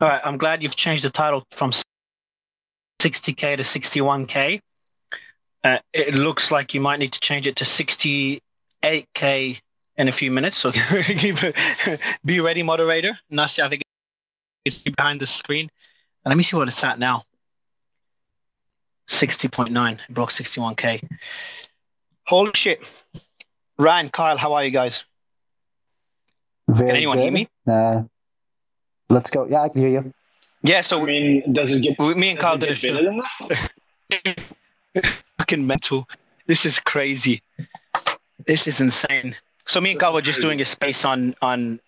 All right, I'm glad you've changed the title from 60k to 61k. Uh, it looks like you might need to change it to 68k in a few minutes. So be ready, moderator. Nasi, I think it's behind the screen. And let me see what it's at now. 60.9, broke 61k. Holy shit. Ryan, Kyle, how are you guys? Very Can anyone good. hear me? Uh, let's go. Yeah, I can hear you. Yeah, so I mean, does it get, me and does Kyle it did a get better than this? fucking mental. This is crazy. This is insane. So me and Carl were just doing a space on on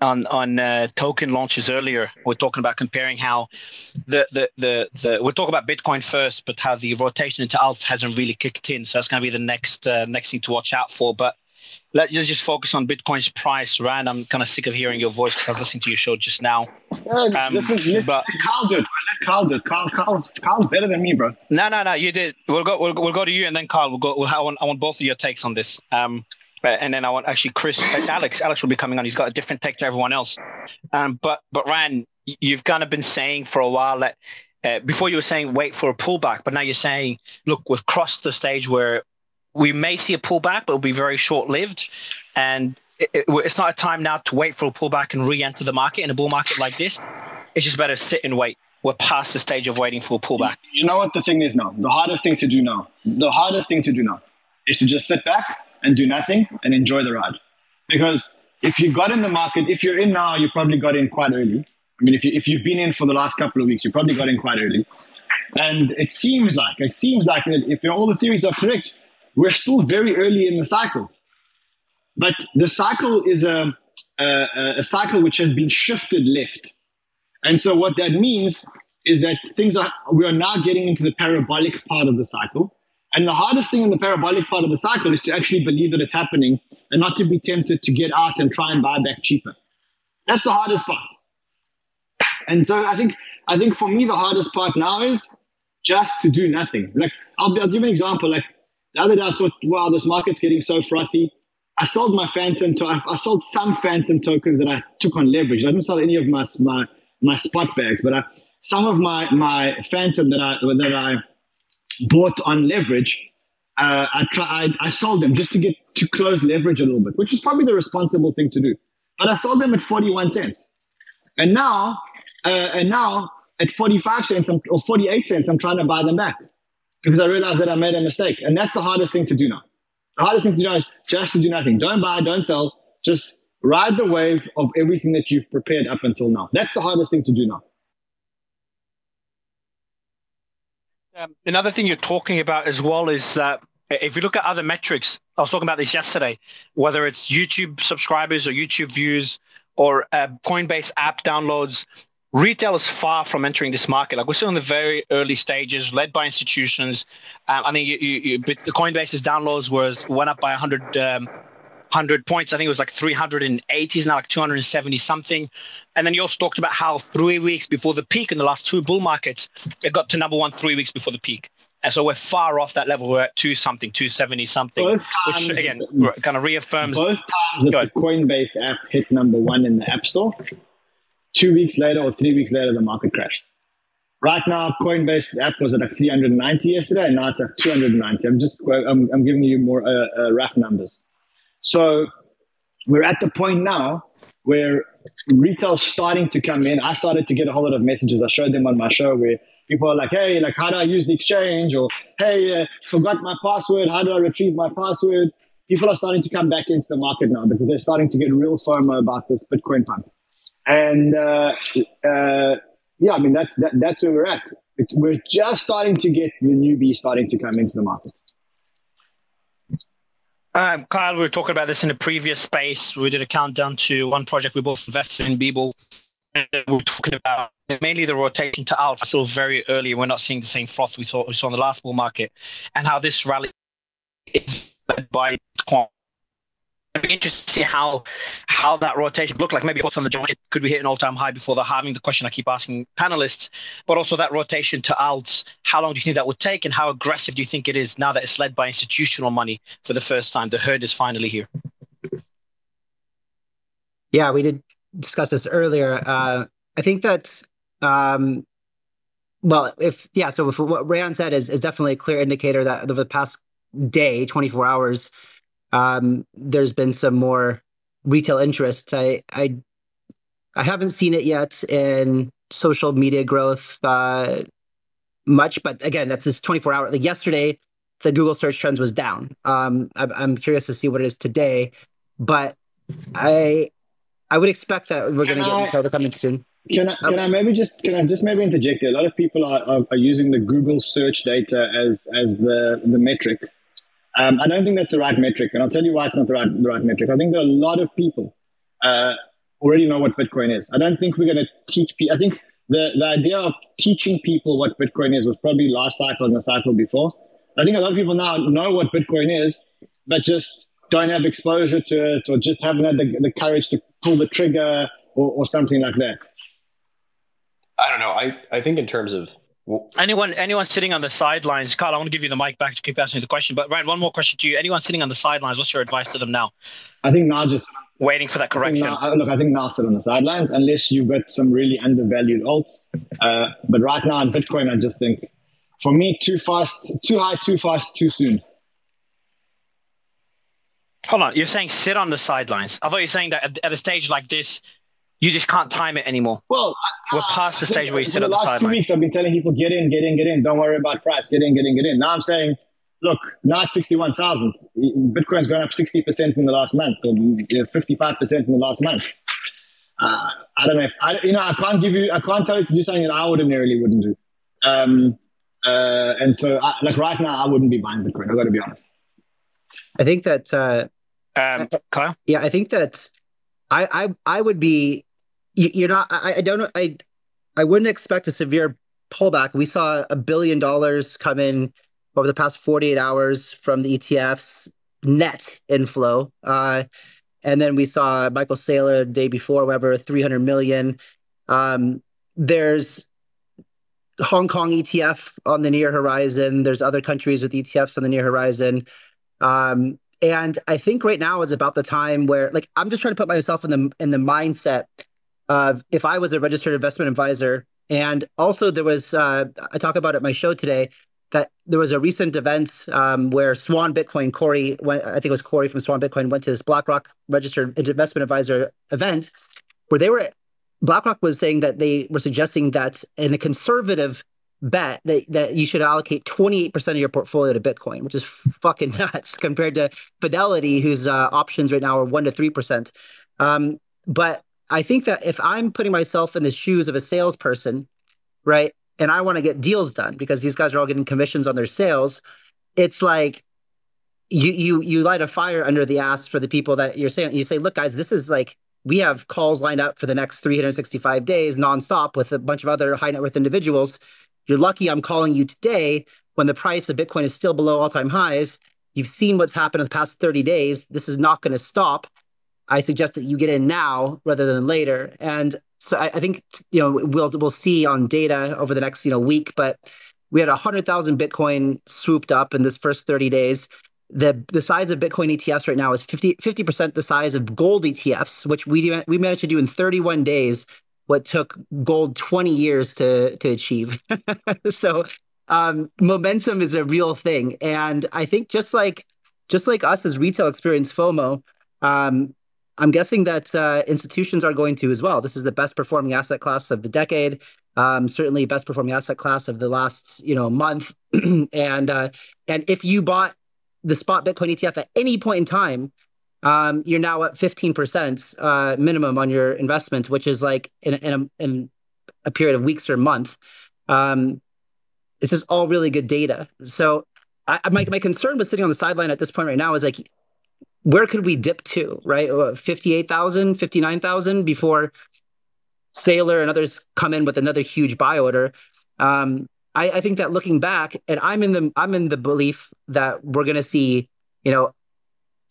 on on uh, token launches earlier. We're talking about comparing how the, the the the we're talking about Bitcoin first, but how the rotation into alts hasn't really kicked in. So that's going to be the next uh, next thing to watch out for. But let's just focus on Bitcoin's price. Ran, I'm kind of sick of hearing your voice because I was listening to your show just now. Yeah, Um, listen, listen, but- Carl do it. Let Carl do. Carl, Carl's, Carl's better than me, bro. No, no, no. You did. We'll go. We'll, we'll go to you, and then Carl. We'll go. We'll, I want. I want both of your takes on this. Um, and then I want actually Chris, uh, Alex. Alex will be coming on. He's got a different take to everyone else. Um, but but Ryan, you've kind of been saying for a while that uh, before you were saying wait for a pullback, but now you're saying look, we've crossed the stage where we may see a pullback, but it'll be very short lived, and it, it, it's not a time now to wait for a pullback and re-enter the market in a bull market like this. It's just better sit and wait. We're past the stage of waiting for a pullback. You know what the thing is now? The hardest thing to do now, the hardest thing to do now is to just sit back and do nothing and enjoy the ride. Because if you got in the market, if you're in now, you probably got in quite early. I mean, if, you, if you've been in for the last couple of weeks, you probably got in quite early. And it seems like, it seems like if all the theories are correct, we're still very early in the cycle. But the cycle is a, a, a cycle which has been shifted left. And so what that means is that things are we are now getting into the parabolic part of the cycle. And the hardest thing in the parabolic part of the cycle is to actually believe that it's happening and not to be tempted to get out and try and buy back cheaper. That's the hardest part. And so I think I think for me the hardest part now is just to do nothing. Like I'll, I'll give an example. Like the other day I thought, wow, this market's getting so frothy. I sold my Fantom. To- I, sold some Fantom tokens that I took on leverage. I didn't sell any of my my my spot bags, but I, some of my my Fantom that I that I bought on leverage, uh, I tried I sold them just to get to close leverage a little bit, which is probably the responsible thing to do. But I sold them at forty one cents, and now uh, and now at forty five cents or forty eight cents, I'm trying to buy them back because I realized that I made a mistake, and that's the hardest thing to do now. The hardest thing to do is just to do nothing. Don't buy, don't sell. Just ride the wave of everything that you've prepared up until now. That's the hardest thing to do now. Um, another thing you're talking about as well is that if you look at other metrics, I was talking about this yesterday, whether it's YouTube subscribers or YouTube views or uh, Coinbase app downloads, retail is far from entering this market. Like we're still in the very early stages, led by institutions. Um, I think you, you, you, Coinbase's downloads was went up by 100, um, 100 points. I think it was like 380, it's now like 270 something. And then you also talked about how three weeks before the peak in the last two bull markets, it got to number one three weeks before the peak. And so we're far off that level. We're at two something, 270 something, Both which again kind of reaffirms. both times that the Coinbase app hit number one in the App Store, two weeks later or three weeks later, the market crashed. Right now, Coinbase app was at like 390 yesterday, and now it's at 290. I'm just I'm, I'm giving you more uh, uh, rough numbers. So we're at the point now where retail's starting to come in. I started to get a whole lot of messages. I showed them on my show where people are like, "Hey, like, how do I use the exchange?" Or, "Hey, uh, forgot my password. How do I retrieve my password?" People are starting to come back into the market now because they're starting to get real FOMO about this Bitcoin pump. And uh, uh, yeah, I mean that's that, that's where we're at. It's, we're just starting to get the newbies starting to come into the market. Um, Kyle, we were talking about this in a previous space. We did a countdown to one project we both invested in, Beeble. We were talking about mainly the rotation to alpha. Still very early. We're not seeing the same froth we saw, we saw in the last bull market, and how this rally is led by quant. I'd be interested to see how how that rotation looked like. Maybe what's on the joint could we hit an all-time high before the halving? The question I keep asking panelists, but also that rotation to alts. How long do you think that would take, and how aggressive do you think it is now that it's led by institutional money for the first time? The herd is finally here. Yeah, we did discuss this earlier. Uh, I think that's um, well, if yeah, so if what Ran said is is definitely a clear indicator that over the past day, 24 hours, um, there's been some more retail interest. I I I haven't seen it yet in social media growth uh, much, but again, that's this 24 hour. Like yesterday, the Google search trends was down. Um, I'm, I'm curious to see what it is today, but I I would expect that we're going to get retail coming soon. Can I, can I maybe just can I just maybe interject here? A lot of people are, are, are using the Google search data as as the the metric. Um, I don't think that's the right metric, and I'll tell you why it's not the right the right metric. I think there are a lot of people uh, already know what Bitcoin is. I don't think we're going to teach people. I think the the idea of teaching people what Bitcoin is was probably last cycle and the cycle before. I think a lot of people now know what Bitcoin is, but just don't have exposure to it or just haven't had the, the courage to pull the trigger or, or something like that. I don't know. I, I think in terms of anyone anyone sitting on the sidelines, Carl, I want to give you the mic back to keep asking the question. But Ryan, one more question to you. Anyone sitting on the sidelines, what's your advice to them now? I think now just waiting for that correction. I now, look, I think now sit on the sidelines unless you've got some really undervalued alts. Uh, but right now in Bitcoin, I just think for me too fast, too high, too fast, too soon. Hold on, you're saying sit on the sidelines. I thought you were saying that at, at a stage like this, you just can't time it anymore. Well, we're past the stage where you sit on the, the last two weeks, I've been telling people get in, get in, get in. Don't worry about price. Get in, get in, get in. Now I'm saying, look, not sixty-one thousand. Bitcoin's gone up sixty percent in the last month, or fifty-five percent in the last month. Uh, I don't know if I, you know. I can't give you. I can't tell you to do something that I ordinarily wouldn't do. Um, uh, and so, I, like right now, I wouldn't be buying Bitcoin. I got to be honest. I think that. Uh, um, Kyle. Yeah, I think that I I I would be you're not. I, I don't. I I wouldn't expect a severe pullback. We saw a billion dollars come in over the past 48 hours from the ETFs net inflow. Uh, and then we saw Michael Saylor the day before, whatever, 300 million. Um, there's Hong Kong ETF on the near horizon. There's other countries with ETFs on the near horizon. Um, and I think right now is about the time where, like, I'm just trying to put myself in the in the mindset if I was a registered investment advisor. And also, there was, uh, I talk about at my show today, that there was a recent event um, where Swan Bitcoin, Corey, went, I think it was Corey from Swan Bitcoin, went to this BlackRock registered investment advisor event where they were, BlackRock was saying that they were suggesting that in a conservative bet that, that you should allocate 28% of your portfolio to Bitcoin, which is fucking nuts compared to Fidelity, whose uh, options right now are 1% to 3%. Um, but I think that if I'm putting myself in the shoes of a salesperson, right, and I want to get deals done because these guys are all getting commissions on their sales, it's like you you you light a fire under the ass for the people that you're saying. You say, look, guys, this is like we have calls lined up for the next 365 days nonstop with a bunch of other high net worth individuals. You're lucky I'm calling you today when the price of Bitcoin is still below all time highs. You've seen what's happened in the past 30 days. This is not going to stop. I suggest that you get in now rather than later. And so I, I, think you know we'll we'll see on data over the next you know week, but we had hundred thousand Bitcoin swooped up in this first thirty days. The the size of Bitcoin ETFs right now is 50 percent the size of gold ETFs, which we we managed to do in thirty one days. What took gold twenty years to to achieve. so um, momentum is a real thing, and I think just like just like us as retail experience FOMO, um, I'm guessing that uh, institutions are going to as well. This is the best performing asset class of the decade. Um, certainly, best performing asset class of the last you know month. and uh, and if you bought the spot Bitcoin ETF at any point in time, um, you're now at 15% uh, minimum on your investment, which is like in, in, a, in a period of weeks or month. Um, this is all really good data. So I, my, my concern with sitting on the sideline at this point right now is like where could we dip to, right? Uh, 58,000, 59,000 before Saylor and others come in with another huge buy order. Um, I, I, think that looking back, and I'm in the I'm in the belief that we're going to see, you know,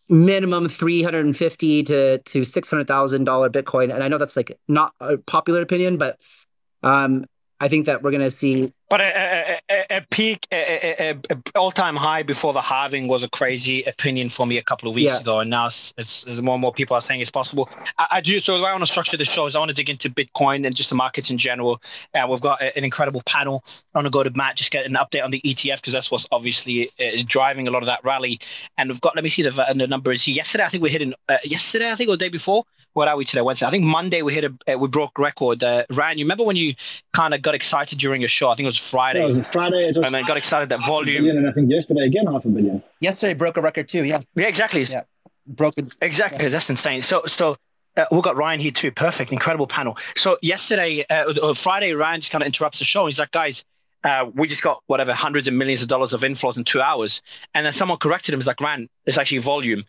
minimum three hundred and fifty to to six hundred thousand dollar Bitcoin, and I know that's like not a popular opinion, but um, I think that we're going to see. But uh, uh, a, a peak, a, a, a, all-time high before the halving was a crazy opinion for me a couple of weeks yeah. ago, and now it's, it's, it's, more and more people are saying it's possible. I, I, do. So the way I want to structure the show is I want to dig into Bitcoin and just the markets in general. Uh, we've got an incredible panel. I want to go to Matt just get an update on the ETF because that's what's obviously uh, driving a lot of that rally. And we've got. Let me see the, the numbers. Yesterday, I think we hit in. Uh, yesterday, I think or the day before. What are we today? Wednesday. I think Monday we hit a uh, we broke record. Uh, Ryan, you remember when you kind of got excited during your show? I think it was Friday. Yeah, it was Friday. It was and then got excited that volume. Billion, and I think yesterday again half a billion. Yesterday broke a record too. Yeah. Yeah, exactly. Yeah, broken. Exactly. Yeah. That's insane. So so. Uh, we got Ryan here too. Perfect, incredible panel. So yesterday, uh, or Friday, Ryan just kind of interrupts the show. He's like, "Guys, uh, we just got whatever hundreds of millions of dollars of inflows in two hours. And then someone corrected him. He's like, Ryan, it's actually volume.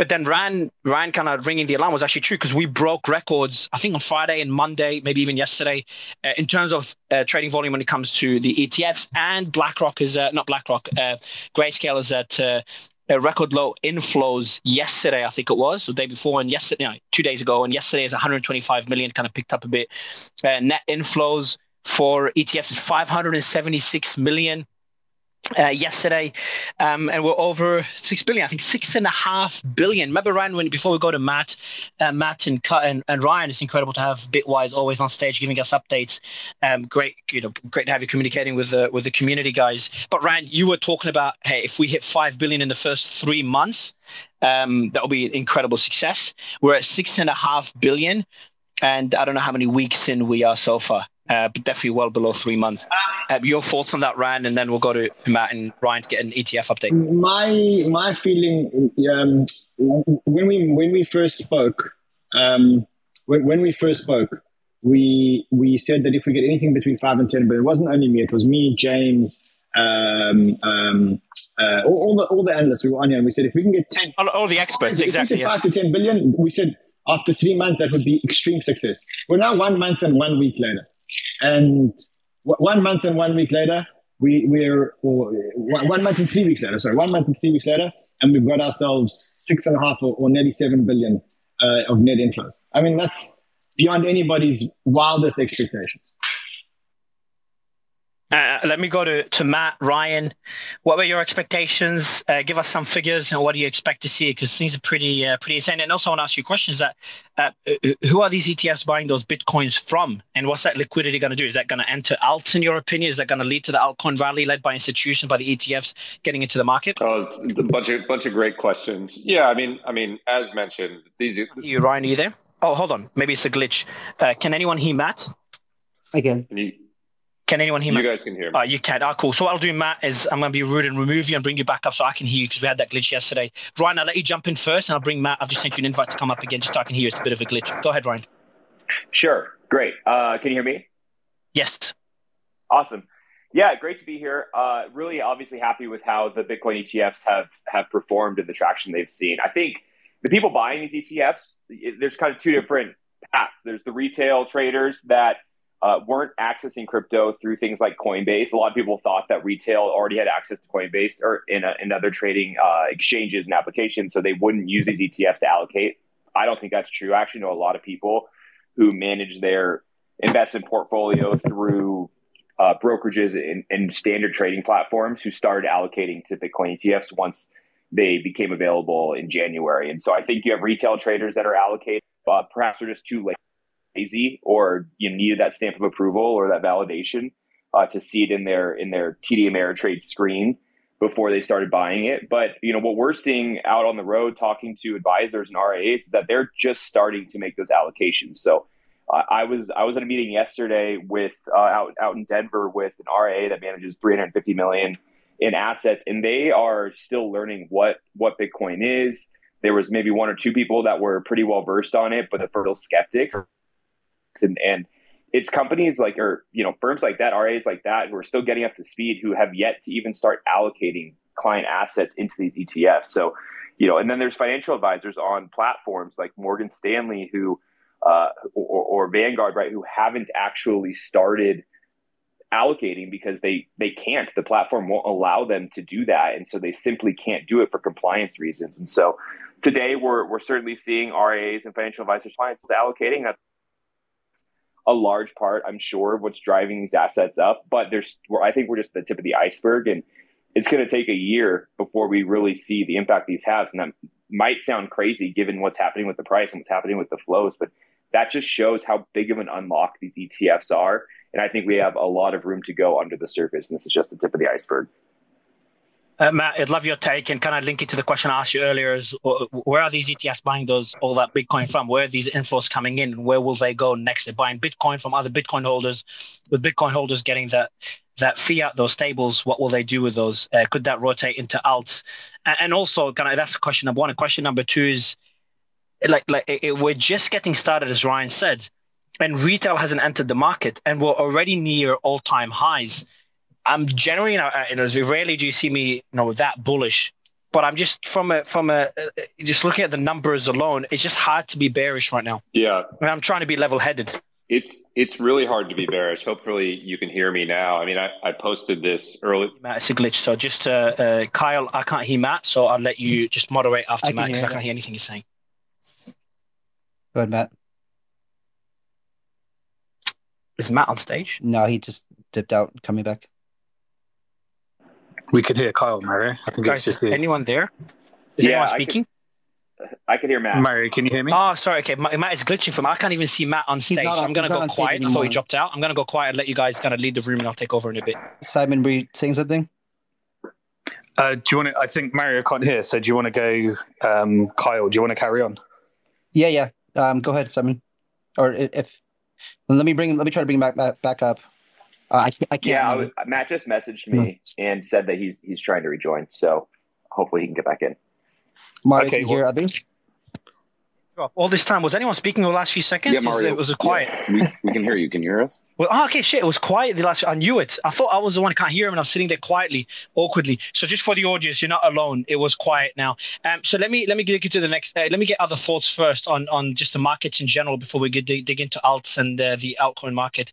But then Ryan, Ryan kind of ringing the alarm was actually true because we broke records, I think on Friday and Monday, maybe even yesterday, uh, in terms of uh, trading volume when it comes to the ETFs. And BlackRock is, uh, not BlackRock, uh, Grayscale is at uh, record low inflows yesterday, I think it was, the day before, and yesterday, two days ago. And yesterday is 125 million, kind of picked up a bit. Uh, net inflows for ETFs is 576 million uh, yesterday, um, and we're over six billion. I think six and a half billion. Remember, Ryan, when before we go to Matt, uh, Matt and, and, and Ryan, it's incredible to have Bitwise always on stage giving us updates. Um, great, you know, great to have you communicating with the with the community guys. But Ryan, you were talking about hey, if we hit five billion in the first three months, um, that will be an incredible success. We're at six and a half billion, and I don't know how many weeks in we are so far uh, but definitely well below three months. Uh, your thoughts on that, Ryan, and then we'll go to Matt and Ryan to get an ETF update. My my feeling um, when we when we first spoke, um, when, when we first spoke, we we said that if we get anything between five and ten, but it wasn't only me; it was me, James, um, um, uh, all, all, the all the analysts who were on here, and we said if we can get ten, all, all the experts, if exactly, we five yeah. to ten billion, we said after three months that would be extreme success. We're now one month and one week later. And one month and one week later, we, we're or one month and three weeks later, sorry, one month and three weeks later, and we've got ourselves six and a half or, or nearly seven billion uh, of net inflows. I mean, that's beyond anybody's wildest expectations. Uh, let me go to, to Matt, Ryan. What were your expectations? Uh, give us some figures and what do you expect to see? Because things are pretty uh, pretty insane. And also, I want to ask you questions that uh, who are these ETFs buying those bitcoins from? And what's that liquidity going to do? Is that going to enter alts, in your opinion? Is that going to lead to the altcoin rally led by institutions, by the ETFs getting into the market? Oh, it's a bunch of, bunch of great questions. Yeah, I mean, I mean, as mentioned, these. You, Ryan, are you there? Oh, hold on. Maybe it's the glitch. Uh, can anyone hear Matt? Again. Can you, can anyone hear me? You guys can hear me. Uh, you can. Oh, cool. So what I'll do, Matt, is I'm going to be rude and remove you and bring you back up so I can hear you because we had that glitch yesterday. Ryan, I'll let you jump in first and I'll bring Matt. I've just sent you an invite to come up again just so I can hear you. It's a bit of a glitch. Go ahead, Ryan. Sure. Great. Uh, can you hear me? Yes. Awesome. Yeah, great to be here. Uh, really, obviously happy with how the Bitcoin ETFs have have performed and the traction they've seen. I think the people buying these ETFs, there's kind of two different paths. There's the retail traders that uh, weren't accessing crypto through things like Coinbase. A lot of people thought that retail already had access to Coinbase or in, a, in other trading uh, exchanges and applications, so they wouldn't use these ETFs to allocate. I don't think that's true. I actually know a lot of people who manage their investment portfolio through uh, brokerages and, and standard trading platforms who started allocating to Bitcoin ETFs once they became available in January. And so I think you have retail traders that are allocated, but perhaps they're just too late lazy or you needed that stamp of approval or that validation uh, to see it in their in their TD Ameritrade screen before they started buying it. But you know what we're seeing out on the road, talking to advisors and RAs, is that they're just starting to make those allocations. So uh, I was I was at a meeting yesterday with uh, out out in Denver with an RA that manages 350 million in assets, and they are still learning what what Bitcoin is. There was maybe one or two people that were pretty well versed on it, but the fertile skeptics and and it's companies like or you know firms like that ras like that who are still getting up to speed who have yet to even start allocating client assets into these etfs so you know and then there's financial advisors on platforms like morgan stanley who uh, or, or vanguard right who haven't actually started allocating because they they can't. The platform won't allow them to do that and so they simply can't do it for compliance reasons. And so today we're, we're certainly seeing ras and financial advisors clients allocating. That's a large part, I'm sure, of what's driving these assets up. But there's, I think we're just the tip of the iceberg, and it's going to take a year before we really see the impact these have. And that might sound crazy given what's happening with the price and what's happening with the flows, but that just shows how big of an unlock these ETFs are. And I think we have a lot of room to go under the surface, and this is just the tip of the iceberg. Uh, Matt, I'd love your take and kind of link it to the question I asked you earlier: is where are these ETFs buying those all that Bitcoin from? Where are these inflows coming in? Where will they go next? They're buying Bitcoin from other Bitcoin holders. With Bitcoin holders getting that that fiat, those stables, what will they do with those? Uh, could that rotate into alts? And, and also, kind of that's question number one. And question number two is, like, like it, we're just getting started, as Ryan said, and retail hasn't entered the market, and we're already near all-time highs I'm generally, you know, you know, rarely do you see me, you know, that bullish. But I'm just from a from a uh, just looking at the numbers alone, it's just hard to be bearish right now. Yeah, and I am trying to be level headed. It's it's really hard to be bearish. Hopefully, you can hear me now. I mean, I, I posted this early. Matt, it's a glitch. So just uh, uh, Kyle, I can't hear Matt, so I'll let you just moderate after Matt because I can't hear anything he's saying. Go ahead, Matt. Is Matt on stage? No, he just dipped out, coming back. We could hear Kyle, Mary. I think Guys, it's just here. anyone there? Is Yeah, anyone I speaking? I can hear Matt. Mary, can you hear me? Oh, sorry. Okay, Matt Matt is glitching for me. I can't even see Matt on stage. not on- I'm going to go quiet. I thought he dropped out. I'm going to go quiet and let you guys kind of lead the room, and I'll take over in a bit. Simon, were you saying something? Uh, do you want to? I think Mario can't hear, so do you want to go, um, Kyle? Do you want to carry on? Yeah, yeah. Um, go ahead, Simon. Or i- if let me bring let me try to bring back back, back up. Uh, I. I can't Yeah, I was, Matt just messaged me and said that he's he's trying to rejoin. So hopefully he can get back in. Mario, Okay, can you hear others? All this time, was anyone speaking the last few seconds? Yeah, Mario. it was it quiet? Yeah, we, we can hear you. Can you hear us? Well, oh, okay, shit. It was quiet the last. I knew it. I thought I was the one who can't hear him, and I'm sitting there quietly, awkwardly. So just for the audience, you're not alone. It was quiet now. Um, so let me let me get you to the next. Uh, let me get other thoughts first on on just the markets in general before we get dig, dig into alts and uh, the altcoin market.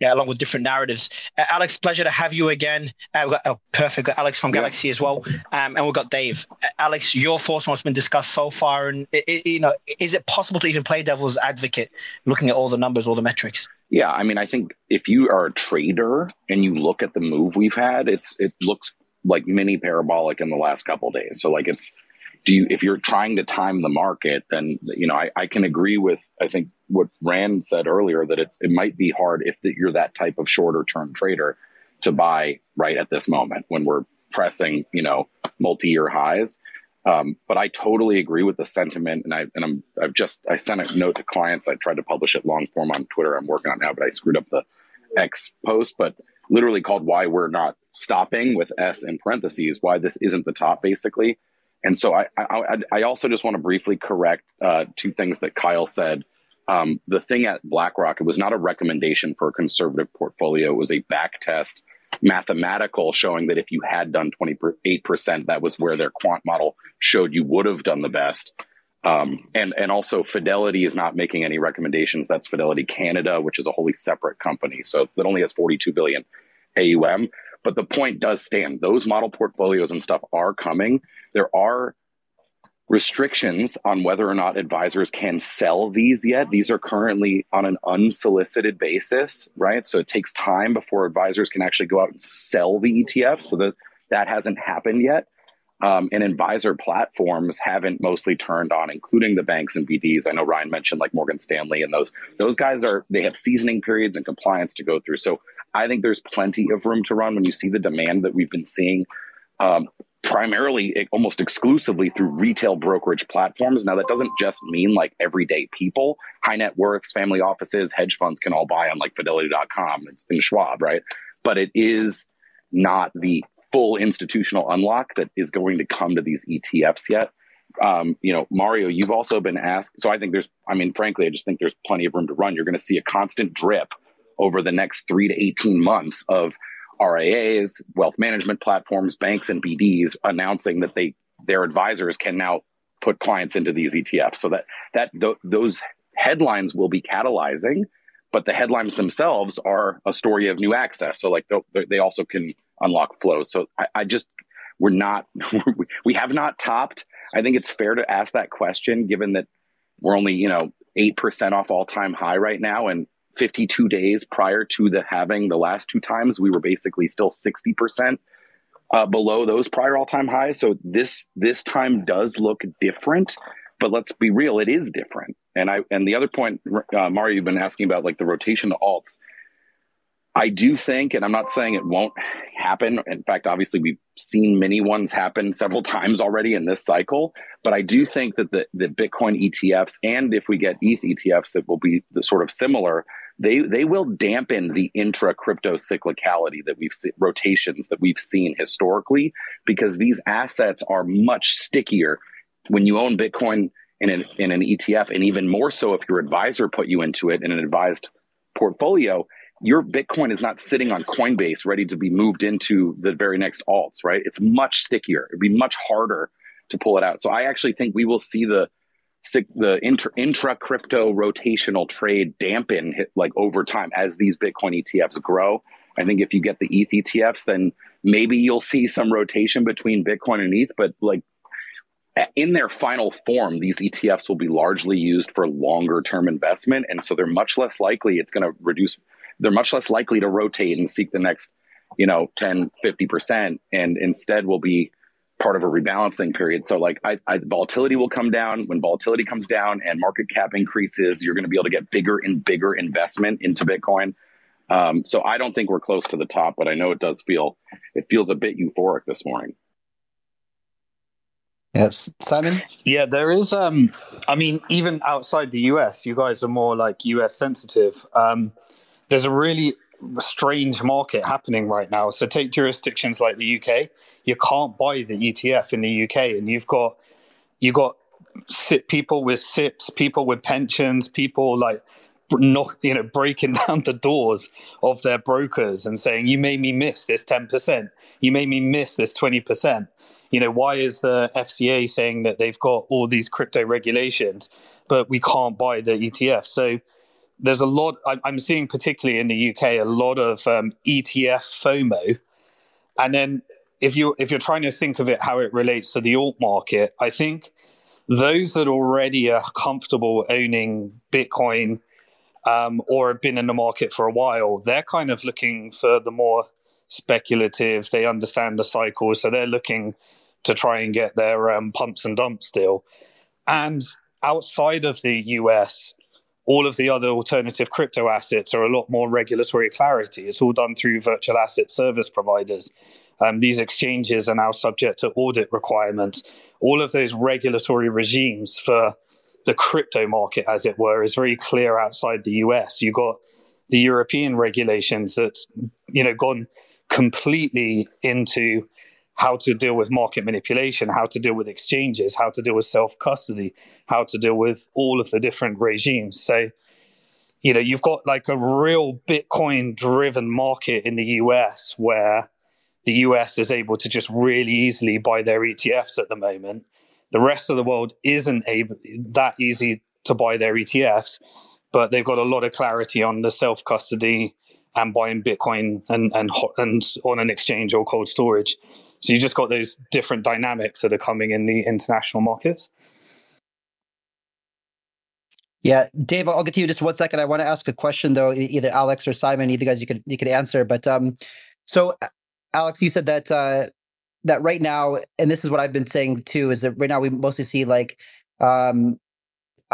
Yeah, along with different narratives. Uh, Alex, pleasure to have you again. Uh, we got oh, perfect. Got Alex from Yeah. Galaxy as well, um, and we've got Dave. Uh, Alex, your thoughts on what's been discussed so far, and i i you know, is it possible to even play devil's advocate, looking at all the numbers, all the metrics? Yeah, I mean, I think if you are a trader and you look at the move we've had, it's it looks like mini parabolic in the last couple of days. So like it's do you if you're trying to time the market, then you know I, I can agree with I think what Ran said earlier that it's it might be hard if that you're that type of shorter term trader to buy right at this moment when we're pressing you know multi year highs. Um, but I totally agree with the sentiment, and I and I'm I've just I sent a note to clients. I tried to publish it long form on Twitter. I'm working on now, but I screwed up the X post. But literally called "Why We're Not Stopping" with S in parentheses. Why this isn't the top, basically. And so I I, I also just want to briefly correct uh, two things that Kyle said. Um, the thing at BlackRock, it was not a recommendation for a conservative portfolio. It was a back test mathematical showing that if you had done 28%, that was where their quant model showed you would have done the best. Um, and, and also Fidelity is not making any recommendations. That's Fidelity Canada, which is a wholly separate company. So that only has 42 billion AUM. But the point does stand. Those model portfolios and stuff are coming. There are restrictions on whether or not advisors can sell these yet. These are currently on an unsolicited basis, right? So it takes time before advisors can actually go out and sell the ETF. So that that hasn't happened yet. Um, and advisor platforms haven't mostly turned on, including the banks and BDs. I know Ryan mentioned like Morgan Stanley and those those guys are they have seasoning periods and compliance to go through. So I think there's plenty of room to run when you see the demand that we've been seeing. Um, primarily almost exclusively through retail brokerage platforms. Now, that doesn't just mean like everyday people, high net worths, family offices, hedge funds can all buy on like fidelity.com and Schwab, right? But it is not the full institutional unlock that is going to come to these ETFs yet. Um, you know, Mario, you've also been asked. So I think there's, I mean, frankly, I just think there's plenty of room to run. You're going to see a constant drip over the next three to 18 months of RIAs, wealth management platforms, banks, and BDs announcing that they their advisors can now put clients into these ETFs. So that that th- those headlines will be catalyzing, but the headlines themselves are a story of new access. So like they also can unlock flows. So I, I just we're not we have not topped. I think it's fair to ask that question, given that we're only you know eight percent off all time high right now, and 52 days prior to the halving the last two times, we were basically still 60% uh, below those prior all-time highs. So this this time does look different, but let's be real, it is different. And I and the other point, uh, Mario, you've been asking about like the rotation to alts. I do think, and I'm not saying it won't happen. In fact, obviously, we've seen many ones happen several times already in this cycle. But I do think that the, the Bitcoin ETFs, and if we get ETH ETFs that will be the sort of similar, they they will dampen the intra crypto cyclicality that we've seen, rotations that we've seen historically, because these assets are much stickier when you own Bitcoin in an, in an ETF, and even more so if your advisor put you into it in an advised portfolio your Bitcoin is not sitting on Coinbase ready to be moved into the very next alts, right? It's much stickier. It'd be much harder to pull it out. So I actually think we will see the the intra, crypto rotational trade dampen hit, like over time as these Bitcoin ETFs grow. I think if you get the ETH ETFs, then maybe you'll see some rotation between Bitcoin and ETH, but like in their final form, these ETFs will be largely used for longer term investment. And so they're much less likely it's going to reduce they're much less likely to rotate and seek the next, you know, 10, 50%, and instead will be part of a rebalancing period. So like I, I, volatility will come down. When volatility comes down and market cap increases, you're going to be able to get bigger and bigger investment into Bitcoin. Um, so I don't think we're close to the top, but I know it does feel it feels a bit euphoric this morning. Yes, Simon. Yeah, there is. Um, I mean, even outside the US, you guys are more like US sensitive. Um, there's a really strange market happening right now. So take jurisdictions like the UK. You can't buy the ETF in the UK, and you've got you got people with SIPPs, people with pensions, people like not you know breaking down the doors of their brokers and saying you made me miss this 10% you made me miss this 20% you know why is the fca saying that they've got all these crypto regulations but we can't buy the etf so there's a lot i'm seeing particularly in the uk a lot of um, etf fomo. And then if you if you're trying to think of it how it relates to the alt market i think those that already are comfortable owning bitcoin um, or have been in the market for a while they're kind of looking for the more speculative they understand the cycle so they're looking to try and get their um, pumps and dumps deal. And outside of the us all of the other alternative crypto assets are a lot more regulatory clarity. It's all done through virtual asset service providers. Um, these exchanges are now subject to audit requirements. All of those regulatory regimes for the crypto market, as it were, is very clear outside the US. You've got the European regulations that's you know gone completely into how to deal with market manipulation, how to deal with exchanges, how to deal with self custody, how to deal with all of the different regimes. So, you know, you've got like a real Bitcoin driven market in the US where the US is able to just really easily buy their ETFs at the moment. The rest of the world isn't able that easy to buy their ETFs, but they've got a lot of clarity on the self custody and buying Bitcoin and, and and on an exchange or cold storage. So you just got those different dynamics that are coming in the international markets. Yeah, Dave, I'll get to you just one second. I want to ask a question though, either Alex or Simon, either guys you could you could answer. But um, so Alex, you said that uh, that right now, and this is what I've been saying too, is that right now we mostly see like um,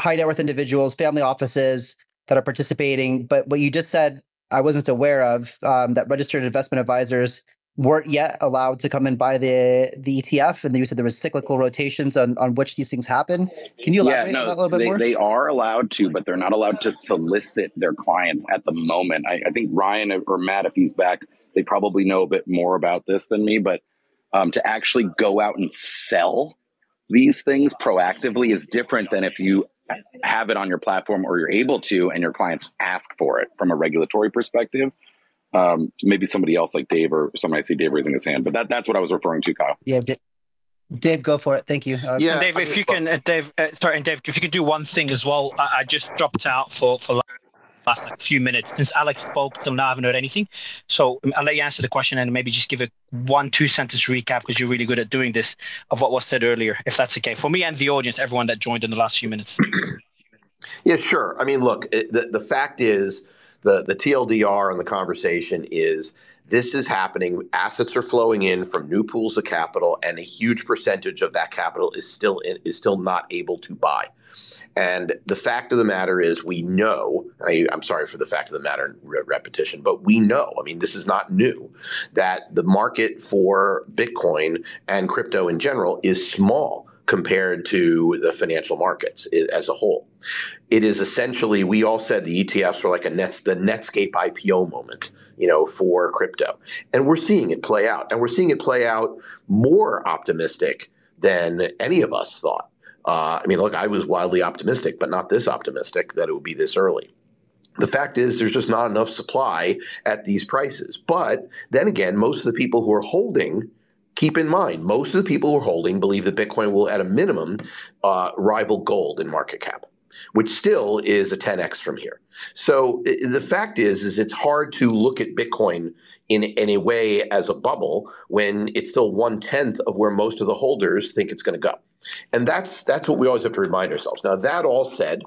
high net worth individuals, family offices that are participating. But what you just said, I wasn't aware of um, that registered investment advisors weren't yet allowed to come and buy the the ETF, and you said there was cyclical rotations on, on which these things happen. Can you elaborate yeah, no, on that a little bit they, more? They are allowed to, but they're not allowed to solicit their clients at the moment. I, I think Ryan or Matt, if he's back, they probably know a bit more about this than me. But um, to actually go out and sell these things proactively is different than if you have it on your platform or you're able to, and your clients ask for it from a regulatory perspective. Um, maybe somebody else like Dave or somebody I see Dave raising his hand, but that, that's what I was referring to, Kyle. Yeah, D- Dave, go for it. Thank you. Uh, yeah, Dave, if you can, uh, Dave, uh, sorry, and Dave, if you could do one thing as well. I, I just dropped out for for last like, few minutes since Alex spoke till now. I haven't heard anything, so um, I'll let you answer the question and maybe just give a one two sentence recap because you're really good at doing this of what was said earlier, if that's okay for me and the audience, everyone that joined in the last few minutes. yeah, sure. I mean, look, it, the the fact is the the TLDR on the conversation is this is happening. Assets are flowing in from new pools of capital, and a huge percentage of that capital is still in, is still not able to buy. And the fact of the matter is, we know. I, am sorry for the fact of the matter repetition, but we know. I mean, this is not new. That the market for Bitcoin and crypto in general is small compared to the financial markets as a whole. It is essentially, we all said the ETFs were like a Nets, the Netscape IPO moment, you know, for crypto. And we're seeing it play out. And we're seeing it play out more optimistic than any of us thought. Uh, I mean, look, I was wildly optimistic, but not this optimistic that it would be this early. The fact is, there's just not enough supply at these prices. But then again, most of the people who are holding keep in mind, most of the people who are holding believe that Bitcoin will, at a minimum, uh, rival gold in market cap, which still is a 10x from here. So the fact is, is it's hard to look at Bitcoin in, in a way as a bubble when it's still one tenth of where most of the holders think it's going to go. And that's that's what we always have to remind ourselves. Now, that all said,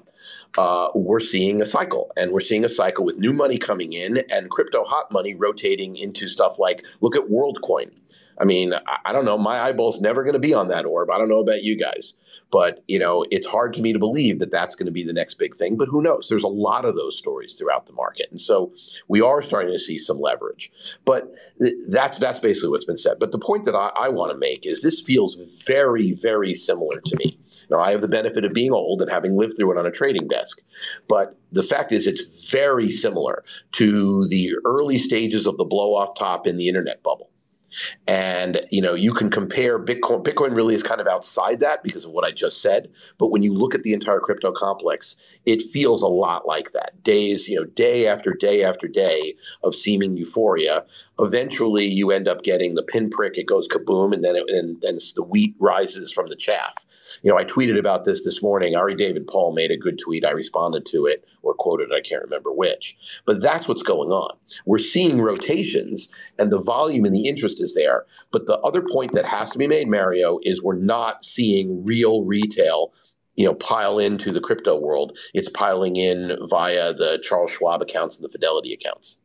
uh, we're seeing a cycle, and we're seeing a cycle with new money coming in and crypto hot money rotating into stuff like look at WorldCoin. I mean, I don't know. My eyeball's never going to be on that orb. I don't know about you guys, but you know, it's hard to me to believe that that's going to be the next big thing. But who knows? There's a lot of those stories throughout the market, and so we are starting to see some leverage. But th- that's that's basically what's been said. But the point that I, I want to make is this feels very, very similar to me. Now, I have the benefit of being old and having lived through it on a trading desk, but the fact is, it's very similar to the early stages of the blow off top in the internet bubble and you know, you can compare Bitcoin. Bitcoin really is kind of outside that because of what I just said. But when you look at the entire crypto complex, it feels a lot like that. Days, you know, day after day after day of seeming euphoria. Eventually, you end up getting the pinprick. It goes kaboom, and then it, and then the wheat rises from the chaff. You know, I tweeted about this this morning. Ari David Paul made a good tweet. I responded to it or quoted. I can't remember which. But that's what's going on. We're seeing rotations, and the volume and the interest is there. But the other point that has to be made, Mario, is we're not seeing real retail you know pile into the crypto world it's piling in via the charles schwab accounts and the fidelity accounts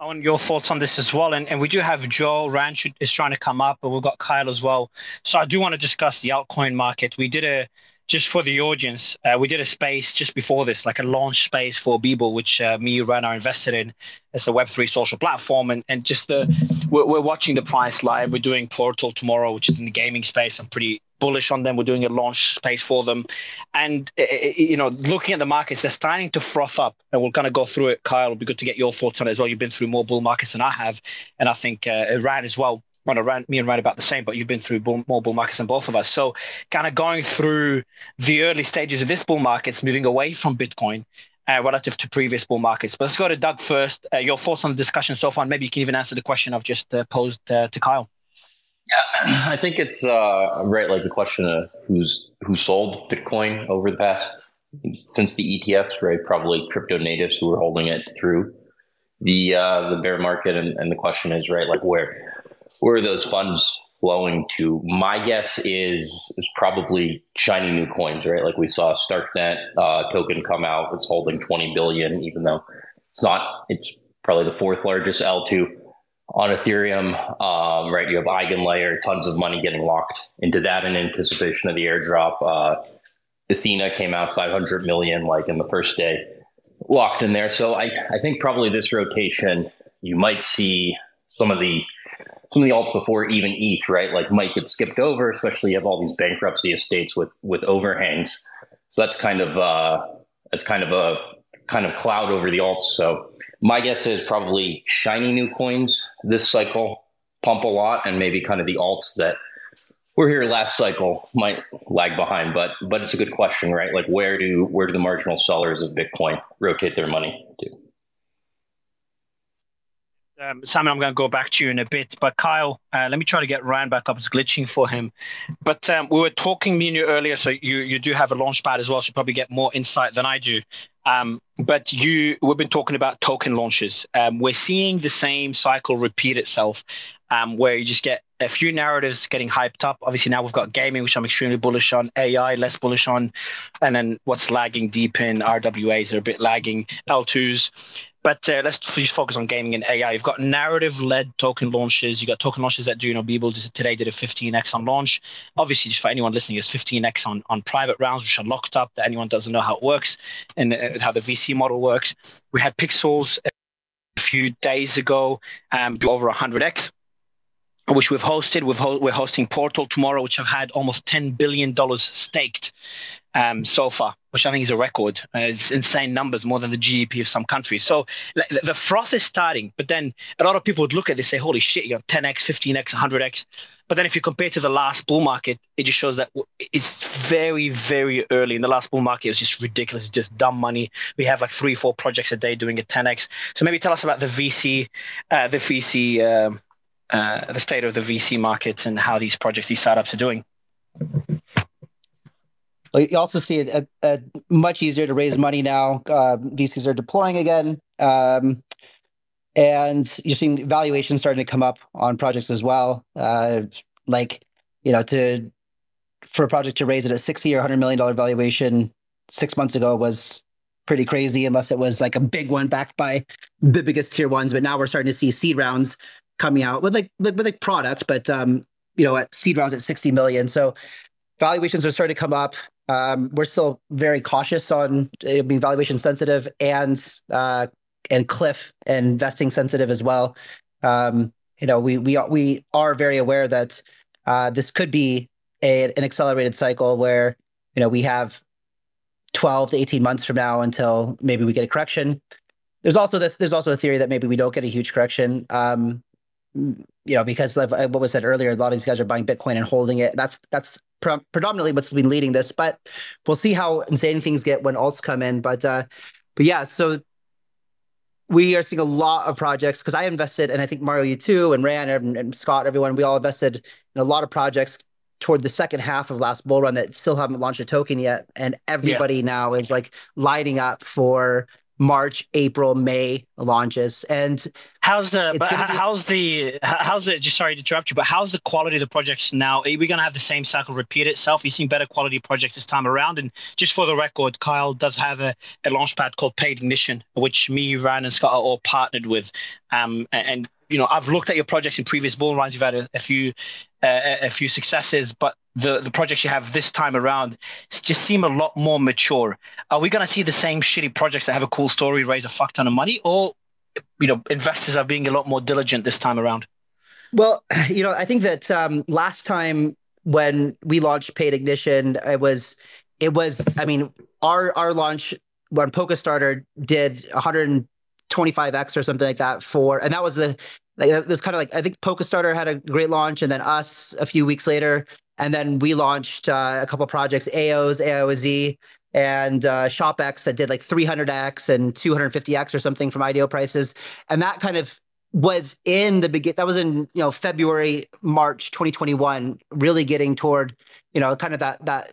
I want your thoughts on this as well. And, and we do have Joe Ranch is trying to come up, but we've got Kyle as well. So I do want to discuss the altcoin market. We did a just for the audience, uh, we did a space just before this, like a launch space for Beeble, which uh, me, Ran are invested in. It's a Web3 social platform. And, and just the, we're, we're watching the price live. We're doing Portal tomorrow, which is in the gaming space. I'm pretty bullish on them. We're doing a launch space for them. And, uh, uh, you know, looking at the markets, they're starting to froth up. And we'll kind of go through it. Kyle, it'll be good to get your thoughts on it as well. You've been through more bull markets than I have. And I think uh, Rad as well run around me and Ryan about the same, but you've been through bull, more bull markets than both of us. So, kind of going through the early stages of this bull markets, moving away from Bitcoin uh, relative to previous bull markets. But let's go to Doug first. Uh, your thoughts on the discussion so far, and maybe you can even answer the question I've just uh, posed to Kyle. Yeah, I think it's uh, right. Like the question of who's who sold Bitcoin over the past since the ETFs, right? Probably crypto natives who were holding it through the uh, the bear market, and, and the question is right, like where where are those funds flowing to? My guess is is probably shiny new coins, right? Like we saw Starknet uh, token come out; it's holding twenty billion, even though it's not. It's probably the fourth largest L two on Ethereum. Um, right, you have Eigenlayer, tons of money getting locked into that in anticipation of the airdrop. Uh, Ethena came out five hundred million, like in the first day, locked in there. So I I think probably this rotation you might see some of the some of the alts before even ETH, right? Like might get skipped over, especially you have all these bankruptcy estates with with overhangs. So that's kind of uh, that's kind of a kind of cloud over the alts. So my guess is probably shiny new coins this cycle pump a lot, and maybe kind of the alts that were here last cycle might lag behind. But but it's a good question, right? Like where do where do the marginal sellers of Bitcoin rotate their money to? Um, Simon, I'm going to go back to you in a bit, but Kyle, uh, let me try to get Ryan back up. It's glitching for him. But um, we were talking me and you earlier, so you you do have a launch pad as well, so you probably get more insight than I do. Um, but you, we've been talking about token launches. Um, we're seeing the same cycle repeat itself. um, where you just get a few narratives getting hyped up. Obviously, now we've got gaming, which I'm extremely bullish on, AI, less bullish on, and then what's lagging DePIN RWAs are a bit lagging, L2s. But uh, let's just focus on gaming and AI. You've got narrative-led token launches. You've got token launches that do, you know, Beeple today did a 15x on launch. Obviously, just for anyone listening, it's 15x on, on private rounds, which are locked up, that anyone doesn't know how it works and uh, how the VC model works. We had Pixels a few days ago um, do over 100x which we've hosted. Ho- we're hosting Portal tomorrow, which have had almost $10 billion staked um, so far, which I think is a record. Uh, it's insane numbers, more than the GDP of some countries. So the froth is starting, but then a lot of people would look at this and say, holy shit, you have 10x, 15x, 100x. But then if you compare to the last bull market, it just shows that it's very, very early. In the last bull market, it was just ridiculous. It's just dumb money. We have like three, four projects a day doing a 10x. So maybe tell us about the VC, uh, the VC, uh, uh, the state of the VC markets and how these projects, these startups are doing. You also see it a, a much easier to raise money now. Uh, VCs are deploying again, um, and you're seeing valuations starting to come up on projects as well. Uh, like you know, to for a project to raise it at sixty or hundred million dollar valuation six months ago was pretty crazy, unless it was like a big one backed by the biggest tier ones. But now we're starting to see seed rounds coming out with like with like product, but um, you know, at seed rounds at sixty million. So valuations are starting to come up. Um, we're still very cautious on being valuation sensitive and uh, and cliff investing sensitive as well. Um, you know, we we are we are very aware that uh, this could be an accelerated cycle where you know we have 12 to 18 months from now until maybe we get a correction. There's also the, there's also a theory that maybe we don't get a huge correction. Um, you know, because of what was said earlier, a lot of these guys are buying Bitcoin and holding it. That's that's pre- predominantly what's been leading this. But we'll see how insane things get when alts come in. But uh, but yeah, so we are seeing a lot of projects because I invested, and I think Mario, you too, and Ran and, and Scott, everyone, we all invested in a lot of projects toward the second half of last bull run that still haven't launched a token yet, and everybody yeah. now is like lining up for March, April, May launches. And how's the but how's the how's the just sorry to interrupt you, but how's the quality of the projects now? Are we going to have the same cycle repeat itself? You're seeing better quality projects this time around. And just for the record, Kyle does have a, a launchpad called Paid Ignition, which me, Ryan, and Scott are all partnered with. Um, and you know, I've looked at your projects in previous bull runs. You've had a, a few, uh, a few successes, but the the projects you have this time around just seem a lot more mature. Are we going to see the same shitty projects that have a cool story raise a fuck ton of money, or you know, investors are being a lot more diligent this time around? Well, you know, I think that um, last time when we launched Paid Ignition, it was, it was, I mean, our our launch when PolkaStarter did 100 25x or something like that for, and that was the, like, was kind of like, I think PolkaStarter had a great launch and then us a few weeks later. And then we launched uh, a couple projects, AOs, AOZ, and uh, ShopX that did like 300x and 250x or something from IDO prices. And that kind of was in the begin that was in you know February March 2021 really getting toward you know kind of that that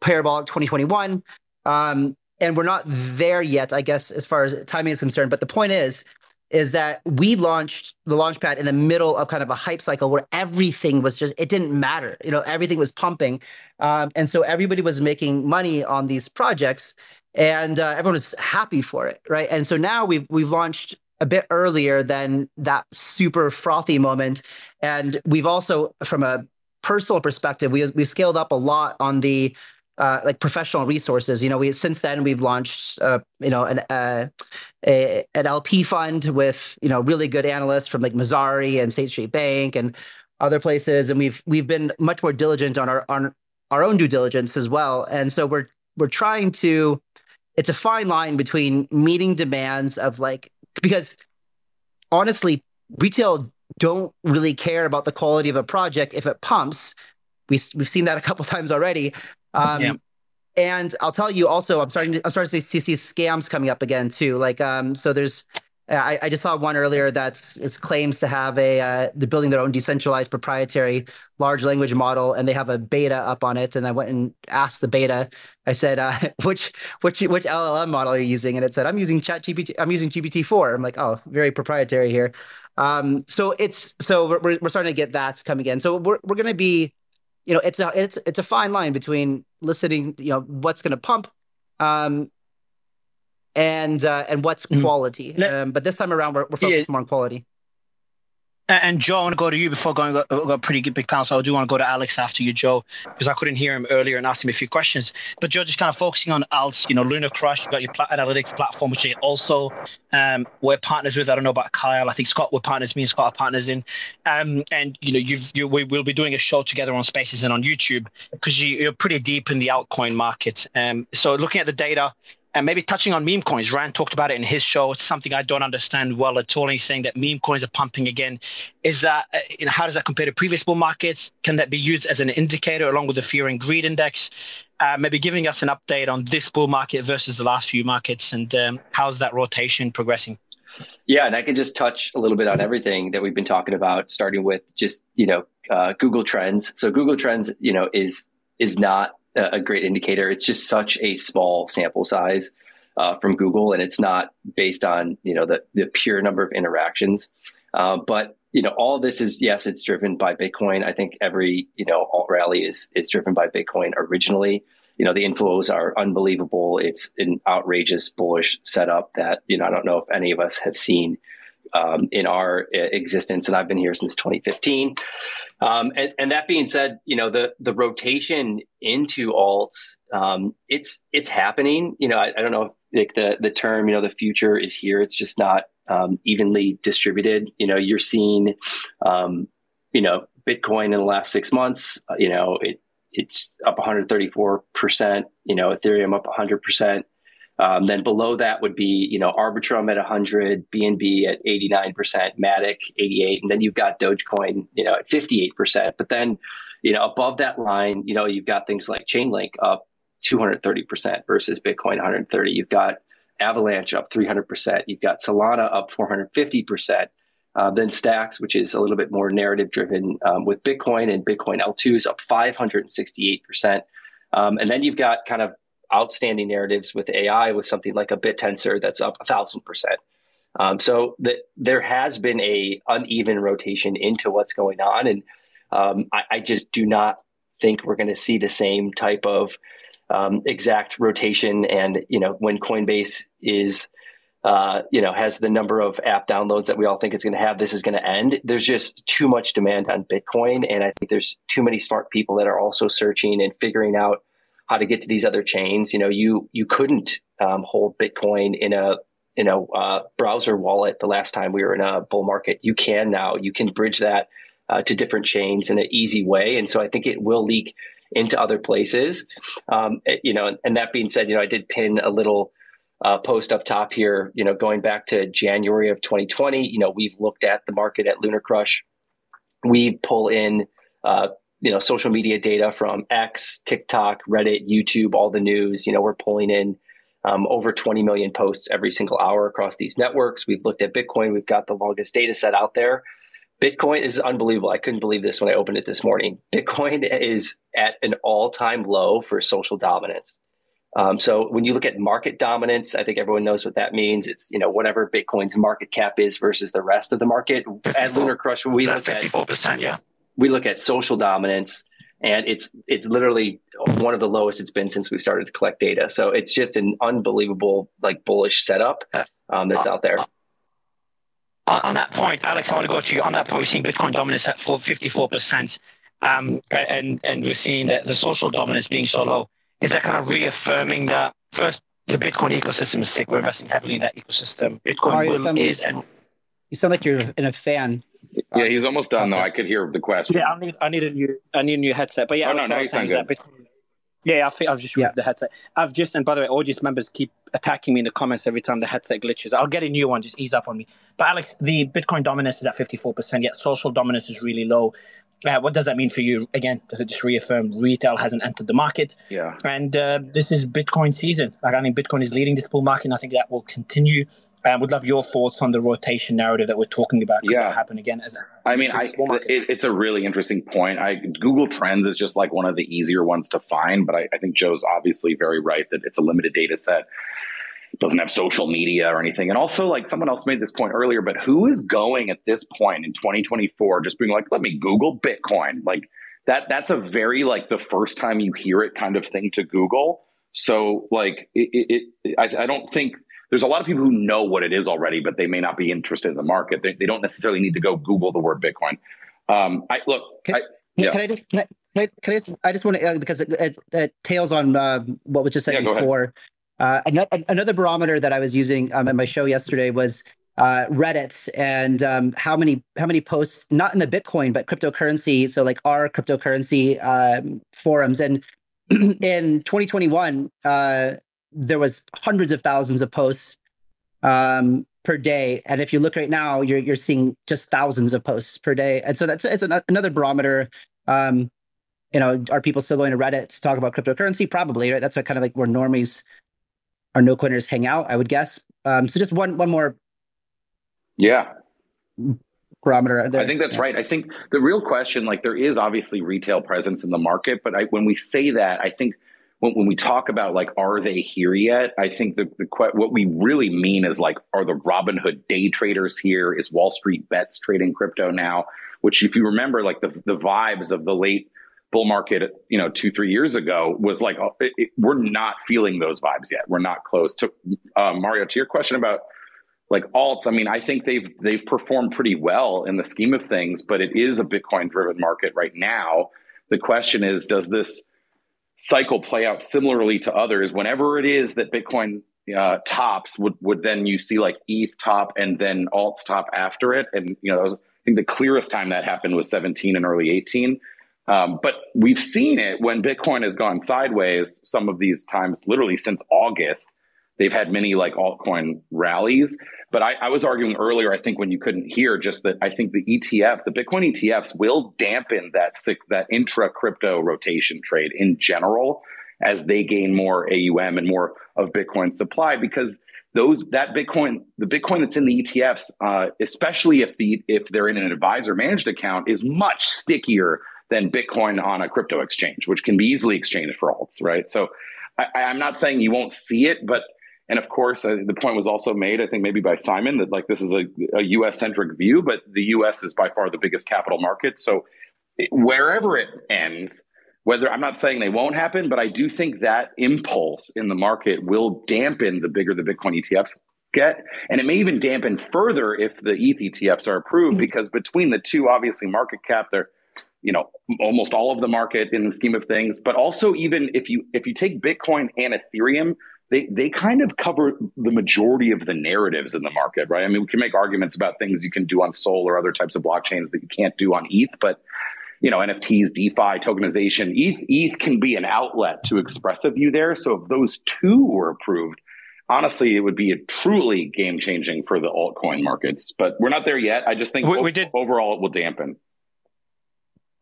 parabolic 2021 um and we're not there yet, I guess, as far as timing is concerned. But the point is, is that we launched the launchpad in the middle of kind of a hype cycle where everything was just it didn't matter you know everything was pumping. Um, and so everybody was making money on these projects and uh, everyone was happy for it right? And so now we've we've launched a bit earlier than that super frothy moment. And we've also from a personal perspective we we scaled up a lot on the uh, like professional resources. You know, we since then we've launched, uh, you know, an uh, a, an LP fund with you know really good analysts from like Messari and State Street Bank and other places, and we've we've been much more diligent on our on our own due diligence as well. And so we're we're trying to. It's a fine line between meeting demands of like because honestly, retail don't really care about the quality of a project if it pumps. We, we've seen that a couple times already. Um, yeah. And I'll tell you also, I'm starting to, I'm starting to see, see scams coming up again too. Like, um, so there's I, I just saw one earlier that's it claims to have a uh, they're building their own decentralized proprietary large language model and they have a beta up on it. And I went and asked the beta I said uh, which which which LLM model are you using? And it said I'm using chat GPT I'm using GPT four I'm like oh very proprietary here. Um, so it's so we're, we're starting to get that coming in. So we're, we're going to be you know it's a it's it's a fine line between listening you know what's going to pump um, and uh, and what's mm-hmm. quality. Mm. Um, but this time around, we're, we're focused yeah. more on quality. And Joe, I want to go to you before going. Got a pretty big panel, so I do want to go to Alex after you, Joe, because I couldn't hear him earlier and asked him a few questions. But Joe, just kind of focusing on alts, you know, Lunar Crush, you've got your analytics platform, which also um, we're partners with. I don't know about Kyle. I think Scott, we're partners. Me and Scott are partners in. Um, and you know, you've you, we will be doing a show together on Spaces and on YouTube because you, are pretty deep in the altcoin market. Um, so looking at the data, and maybe touching on meme coins. Ran talked about it in his show. It's something I don't understand well at all. He's saying that meme coins are pumping again. Is that uh, you know, how does that compare to previous bull markets? Can that be used as an indicator along with the fear and greed index? Uh, maybe giving us an update on this bull market versus the last few markets and um, how's that rotation progressing? Yeah, and I can just touch a little bit on everything that we've been talking about, starting with just you know uh, Google Trends. So Google Trends, you know, is is not a great indicator. It's just such a small sample size uh, from Google, and it's not based on you know the the pure number of interactions. Uh, but you know, all this is yes, it's driven by Bitcoin. I think every you know alt rally is is driven by Bitcoin originally. You know, the inflows are unbelievable. It's an outrageous bullish setup that you know I don't know if any of us have seen um, in our uh, existence, and I've been here since 2015. Um, and, and, that being said, you know the the rotation into alts, um, it's it's happening. You know, I, I, don't know if like the the term, you know, the future is here. It's just not um, evenly distributed. You know, you're seeing, um, you know, Bitcoin in the last six months. Uh, you know, it it's up 134 percent. You know, Ethereum up 100 percent. Um, then below that would be, you know, Arbitrum at 100, BNB at 89%, Matic 88, and then you've got Dogecoin, you know, at 58%. But then, you know, above that line, you know, you've got things like Chainlink up 230% versus Bitcoin 130. You've got Avalanche up 300%. You've got Solana up 450%. Uh, then Stacks, which is a little bit more narrative driven um, with Bitcoin and Bitcoin L2 is up 568%. Um, and then you've got kind of outstanding narratives with AI with something like a BitTensor that's up a thousand percent. Um, so the, there has been a uneven rotation into what's going on, and um, I, I, just do not think we're going to see the same type of um, exact rotation. And you know, when Coinbase is uh, you know has the number of app downloads that we all think it's going to have, this is going to end. There's just too much demand on Bitcoin, and I think there's too many smart people that are also searching and figuring out how to get to these other chains. You know, you you couldn't um, hold Bitcoin in a in a uh, browser wallet the last time we were in a bull market. You can now. You can bridge that uh, to different chains in an easy way, and so I think it will leak into other places. Um, you know, and that being said, you know, I did pin a little. Uh, post up top here, you know, going back to January of 2020, you know, we've looked at the market at Lunar Crush. We pull in uh, you know social media data from X, TikTok, Reddit, YouTube, all the news. You know, we're pulling in um, over 20 million posts every single hour across these networks. We've looked at Bitcoin. We've got the longest data set out there. Bitcoin is unbelievable. I couldn't believe this when I opened it this morning. Bitcoin is at an all-time low for social dominance. Um, so when you look at market dominance, I think everyone knows what that means. It's you know whatever Bitcoin's market cap is versus the rest of the market. At Lunar Crush, we look at 54%, yeah we look at social dominance and it's it's literally one of the lowest it's been since we started to collect data. So it's just an unbelievable like bullish setup um, that's out there. On, that point, Alex, I want to go to you. On that point, we're seeing Bitcoin dominance at 54 percent, um, and and we're seeing that the social dominance being so low. Is that kind of reaffirming that first the Bitcoin ecosystem is sick? We're investing heavily in that ecosystem. Bitcoin is and you sound like you're in a fan. Yeah, he's almost done though. I could hear the question. Yeah, I need I need a new I need a new headset. But yeah, oh, no, no, you sound good. Between, yeah, I think I've just yeah. the headset. I've just and by the way, audience members keep attacking me in the comments every time the headset glitches. I'll get a new one. Just ease up on me. But Alex, the Bitcoin dominance is at fifty four percent. Yet social dominance is really low. Uh, what does that mean for you? Again, does it just reaffirm retail hasn't entered the market? Yeah. And uh, this is Bitcoin season. Like I think Bitcoin is leading this bull market, and I think that will continue. I um, would love your thoughts on the rotation narrative that we're talking about. Could yeah. happen again as a I mean, I, it, it's a really interesting point. I Google Trends is just like one of the easier ones to find, but I, I think Joe's obviously very right that it's a limited data set doesn't have social media or anything. And also, like someone else made this point earlier, but who is going at this point in 2024 just being like, let me Google Bitcoin? Like that, that's a very like the first time you hear it kind of thing to Google. So like it, it, it I, I, don't think there's a lot of people who know what it is already, but they may not be interested in the market. They, they don't necessarily need to go Google the word Bitcoin. Um, I look, can, I, yeah. can I just, can I, can I, just, I just want to, uh, because it, it, it, tails on uh, what was just said yeah, before. Uh, another barometer that I was using um, at my show yesterday was uh, Reddit and um, how many how many posts, not in the Bitcoin but cryptocurrency, so like our cryptocurrency um, forums. And in 2021, uh, there was hundreds of thousands of posts um, per day, and if you look right now, you're you're seeing just thousands of posts per day. And so that's it's an, another barometer. Um, you know, are people still going to Reddit to talk about cryptocurrency? Probably, right? That's what kind of like where normies our no coiners hang out, I would guess. Um, so just one one more. Yeah. Barometer. There. I think that's right. I think the real question, like there is obviously retail presence in the market, but I, when we say that, I think when, when we talk about like, are they here yet? I think the, the what we really mean is like, are the Robinhood day traders here? Is Wall Street bets trading crypto now? Which, if you remember, like the the vibes of the late bull market, you know, two three years ago was like oh, it, it, we're not feeling those vibes yet. We're not close to uh, Mario. To your question about like alts, I mean, I think they've they've performed pretty well in the scheme of things, but it is a Bitcoin driven market right now. The question is, does this cycle play out similarly to others? Whenever it is that Bitcoin uh, tops, would would then you see like ETH top and then alts top after it? And you know, was, I think the clearest time that happened was 17 and early 18. Um, but we've seen it when Bitcoin has gone sideways. Some of these times, literally since August, they've had many like altcoin rallies. But I, I, was arguing earlier, I think when you couldn't hear, just that I think the ETF, the Bitcoin ETFs, will dampen that that intra crypto rotation trade in general as they gain more AUM and more of Bitcoin supply because those that Bitcoin, the Bitcoin that's in the ETFs, uh, especially if the if they're in an advisor managed account, is much stickier than Bitcoin on a crypto exchange, which can be easily exchanged for alts, right? So I, am not saying you won't see it, but and of course uh, the point was also made, I think maybe by Simon that like this is a, a U.S. centric view, but the U.S. is by far the biggest capital market. So it, wherever it ends, whether I'm not saying they won't happen, but I do think that impulse in the market will dampen the bigger the Bitcoin ETFs get. And it may even dampen further if the ETH ETFs are approved, mm-hmm. because between the two, obviously market cap, they're you know almost all of the market in the scheme of things but also even if you if you take bitcoin and ethereum they they kind of cover the majority of the narratives in the market right i mean we can make arguments about things you can do on sol or other types of blockchains that you can't do on eth but you know nfts defi tokenization eth eth can be an outlet to express a view there so if those two were approved honestly, it would be a truly game changing for the altcoin markets. But we're not there yet. I just think we, we did, overall it will dampen.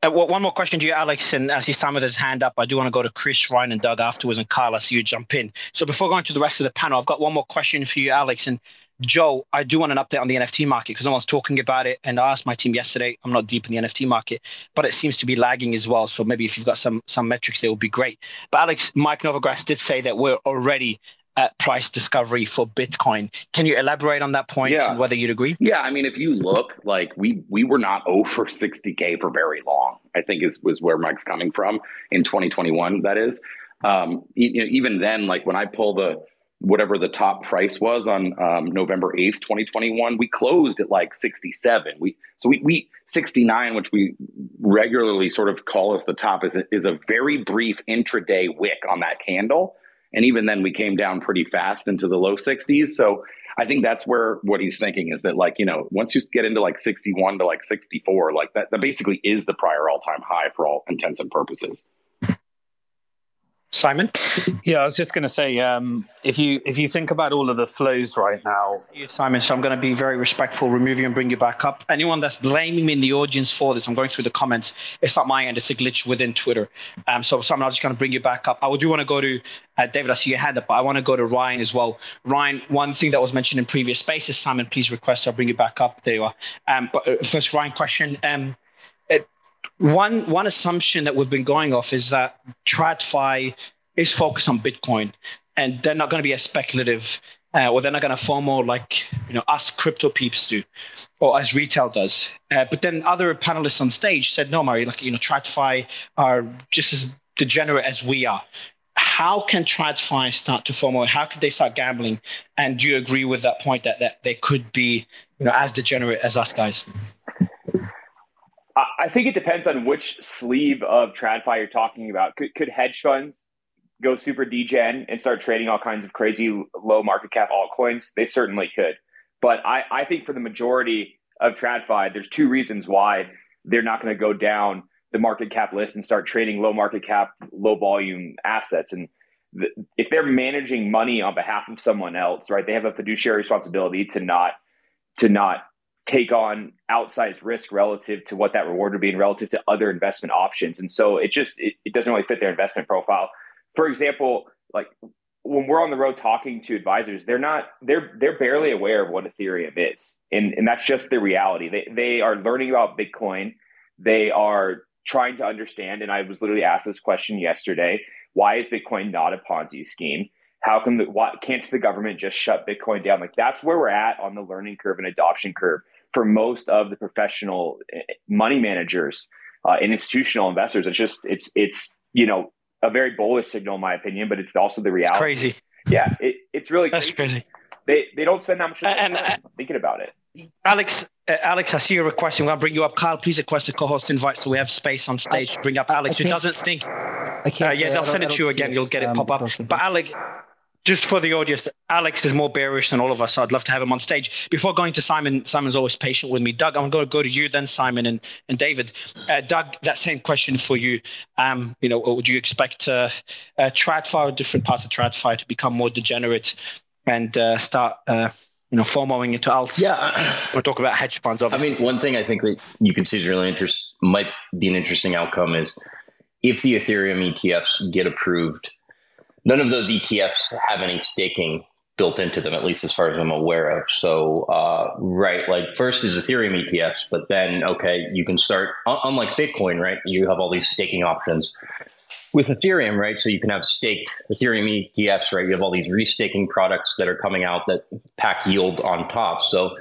Uh, one more question to you, Alex. And as he's time with his hand up, I do want to go to Chris, Ryan, and Doug afterwards, and Kyle. I see you jump in. So before going to the rest of the panel, I've got one more question for you, Alex. And Joe, I do want an update on the NFT market because no one's talking about it. And I asked my team yesterday. I'm not deep in the NFT market, but it seems to be lagging as well. So maybe if you've got some some metrics, there would be great. But Alex, Mike Novogratz did say that we're already at price discovery for Bitcoin. Can you elaborate on that point yeah. and whether you'd agree? Yeah, I mean, if you look, like we we were not over 60k for very long. I think is was where Mike's coming from in 2021. That is, um, you know, even then, like when I pull the whatever the top price was on um, November 8th, 2021, we closed at like 67. We so we, we 69, which we regularly sort of call as the top, is a, is a very brief intraday wick on that candle and even then, we came down pretty fast into the low 60s. So I think that's where what he's thinking is that, like, you know, once you get into like 61 to like 64, like that, that basically is the prior all time high for all intents and purposes. Simon? Yeah, I was just going to say, um, if you if you think about all of the flows right now, you, Simon. So I'm going to be very respectful, remove you and bring you back up. Anyone that's blaming me in the audience for this, I'm going through the comments. It's not my end; it's a glitch within Twitter. Um, so Simon, I'm just going to bring you back up. I do want to go to uh, David. I see your hand up, but I want to go to Ryan as well. Ryan, one thing that was mentioned in previous spaces, Simon, please request. I'll bring you back up. There you are. Um, but uh, first, Ryan, question. Um, one one assumption that we've been going off is that TradFi is focused on Bitcoin, and they're not going to be as speculative, uh, or they're not going to FOMO like you know us crypto peeps do, or as retail does. Uh, but then other panelists on stage said, no, Murray, like you know, TradFi are just as degenerate as we are. How can TradFi start to FOMO? How could they start gambling? And do you agree with that point that, that they could be you know, as degenerate as us guys? I think it depends on which sleeve of TradFi you're talking about. Could, could hedge funds go super degen and start trading all kinds of crazy low market cap altcoins? They certainly could. But I, I think for the majority of TradFi, there's two reasons why they're not going to go down the market cap list and start trading low market cap, low volume assets. And the, if they're managing money on behalf of someone else, right, they have a fiduciary responsibility to not to not take on outsized risk relative to what that reward would be and relative to other investment options. And so it just it, it doesn't really fit their investment profile. For example, like when we're on the road talking to advisors, they're not they're they're barely aware of what Ethereum is. And and that's just the reality. They they are learning about Bitcoin. They are trying to understand, and I was literally asked this question yesterday, why is Bitcoin not a Ponzi scheme? How come the, why can't the government just shut Bitcoin down? Like that's where we're at on the learning curve and adoption curve for most of the professional eh, money managers uh, and institutional investors. It's just it's it's you know a very bullish signal in my opinion, but it's also the reality. It's crazy. Yeah, it, it's really that's crazy. crazy. They they don't spend that much time and, thinking about it. Alex, uh, Alex, I see you're requesting. I'll bring you up. Kyle, please request a co-host invite so we have space on stage to bring up Alex, who doesn't think. I can't. Uh, yeah, they'll send it to you again. You'll get it um, pop up. But Alex, just for the audience, Alex is more bearish than all of us. So I'd love to have him on stage. Before going to Simon, Simon's always patient with me. Doug, I'm going to go to you, then Simon and, and David. Uh, Doug, that same question for you. Um, you know, would you expect uh, uh, TradFi or different parts of TradFi to become more degenerate and uh, start, uh, you know, FOMOing into alts? Yeah. We're talking about hedge funds, obviously. I mean, one thing I think that you can see is really interest might be an interesting outcome is if the Ethereum ETFs get approved – none of those ETFs have any staking built into them, at least as far as I'm aware of. So, uh, right, like first is Ethereum ETFs, but then, okay, you can start, unlike Bitcoin, right? You have all these staking options with Ethereum, right? So you can have staked Ethereum ETFs, right? You have all these restaking products that are coming out that pack yield on top. So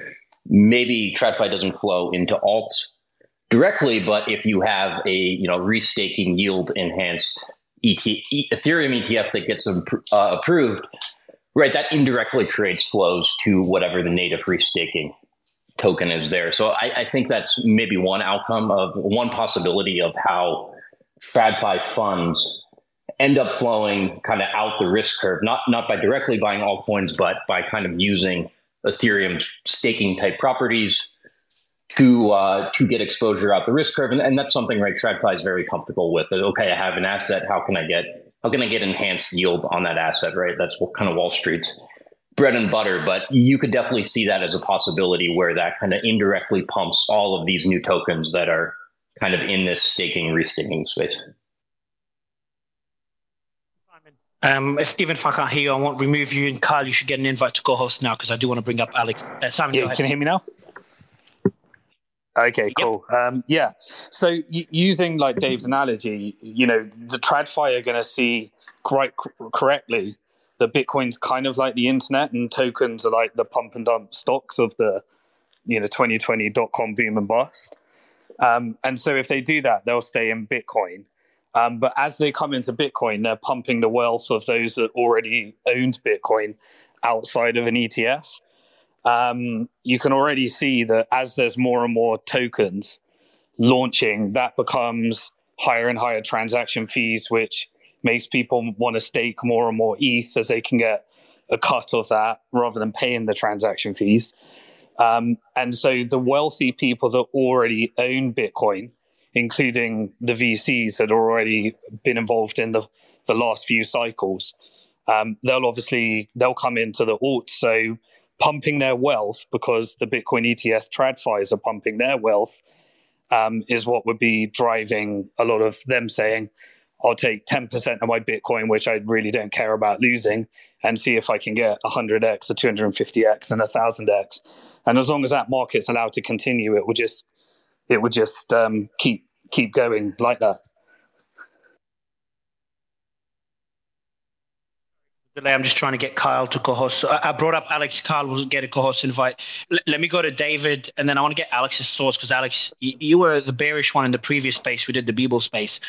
maybe TradFi doesn't flow into alts directly, but if you have a, you know, restaking yield enhanced ET, Ethereum ETF that gets uh, approved, right, that indirectly creates flows to whatever the native restaking token is there. So I, I, think that's maybe one outcome of one possibility of how TradFi funds end up flowing kind of out the risk curve, not not by directly buying altcoins, but by kind of using Ethereum's staking type properties to uh, to get exposure out the risk curve, and, and that's something right TradFi is very comfortable with. Okay, I have an asset. How can I get how can I get enhanced yield on that asset? Right, that's what kind of Wall Street's bread and butter. But you could definitely see that as a possibility where that kind of indirectly pumps all of these new tokens that are kind of in this staking restaking space. Um, if, even if I can't hear you, I won't remove you. And Kyle, you should get an invite to co-host now because I do want to bring up Alex. Uh, Simon, yeah, can you hear me now? Okay, cool. Yep. Um, yeah. So y- using like Dave's analogy, you know, the TradFi are going to see quite correctly that Bitcoin's kind of like the internet and tokens are like the pump and dump stocks of the, you know, 2020 dot com boom and bust. Um, and so if they do that, they'll stay in Bitcoin. Um, but as they come into Bitcoin, they're pumping the wealth of those that already owned Bitcoin outside of an ETF um, you can already see that as there's more and more tokens launching, that becomes higher and higher transaction fees, which makes people want to stake more and more ETH as they can get a cut of that rather than paying the transaction fees. Um, and so the wealthy people that already own Bitcoin including the VCs that have already been involved in the, the last few cycles. Um, they'll obviously they'll come into the alt, so pumping their wealth because the Bitcoin ETF TradFis are pumping their wealth um, is what would be driving a lot of them saying, I'll take 10% of my Bitcoin, which I really don't care about losing, and see if I can get 100x, or 250x, and a 1000x. And as long as that market's allowed to continue, it will just it would just um, keep keep going like that. I'm just trying to get Kyle to co-host. I brought up Alex. Kyle will get a co-host invite. L- let me go to David, and then I want to get Alex's thoughts because Alex, you, you, were the bearish one in the previous space. We did the Beeble space,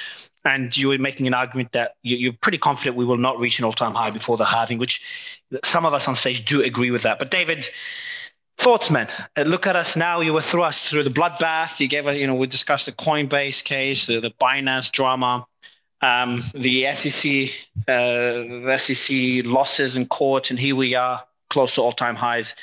and you were making an argument that you, are pretty confident we will not reach an all-time high before the halving, which some of us on stage do agree with that. But David, thoughts, man? Uh, look at us now. You were thrust through the bloodbath. You gave us, you know, we discussed the Coinbase case, the, the Binance drama um, the SEC, uh, SEC losses in court, and here we are close to all-time highs.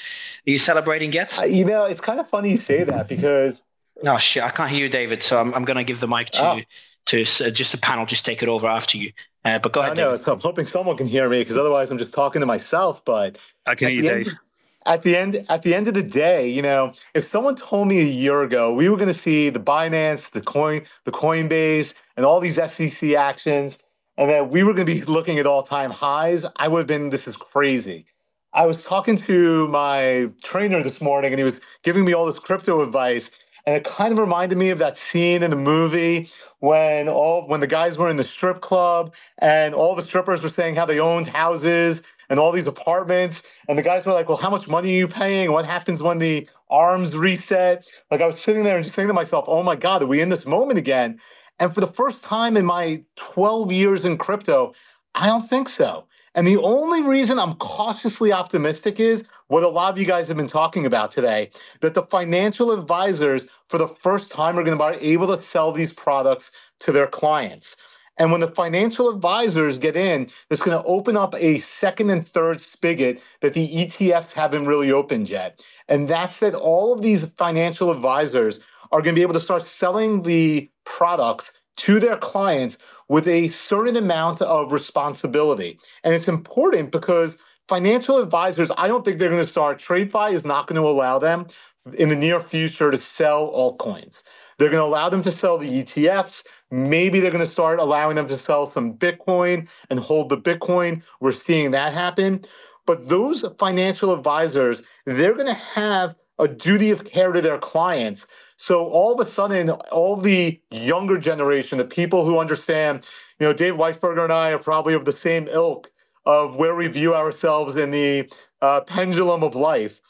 Are you celebrating yet? Uh, you know, it's kind of funny you say that because. Oh shit! I can't hear you, David. So I'm, I'm going to give the mic to oh. to uh, just the panel. Just take it over after you. Uh, but go ahead. I know. So I'm hoping someone can hear me because otherwise I'm just talking to myself. But I can hear you, Dave at the end at the end of the day, you know, if someone told me a year ago we were going to see the Binance, the coin, the Coinbase, and all these SEC actions, and that we were going to be looking at all time highs, I would have been, this is crazy. I was talking to my trainer this morning, and he was giving me all this crypto advice, and it kind of reminded me of that scene in the movie when all when the guys were in the strip club and all the strippers were saying how they owned houses and all these apartments. And the guys were like, well, how much money are you paying? What happens when the arms reset? Like I was sitting there and just thinking to myself, oh my God, are we in this moment again? And for the first time in my 12 years in crypto, I don't think so. And the only reason I'm cautiously optimistic is what a lot of you guys have been talking about today that the financial advisors, for the first time, are going to be able to sell these products to their clients. And when the financial advisors get in, that's going to open up a second and third spigot that the ETFs haven't really opened yet. And that's that all of these financial advisors are going to be able to start selling the products to their clients with a certain amount of responsibility. And it's important because financial advisors, I don't think they're going to start. TradFi is not going to allow them in the near future to sell altcoins. They're going to allow them to sell the ETFs. Maybe they're going to start allowing them to sell some Bitcoin and hold the Bitcoin. We're seeing that happen. But those financial advisors, they're going to have a duty of care to their clients. So all of a sudden, all the younger generation, the people who understand, you know, Dave Weisberger and I are probably of the same ilk of where we view ourselves in the uh, pendulum of life,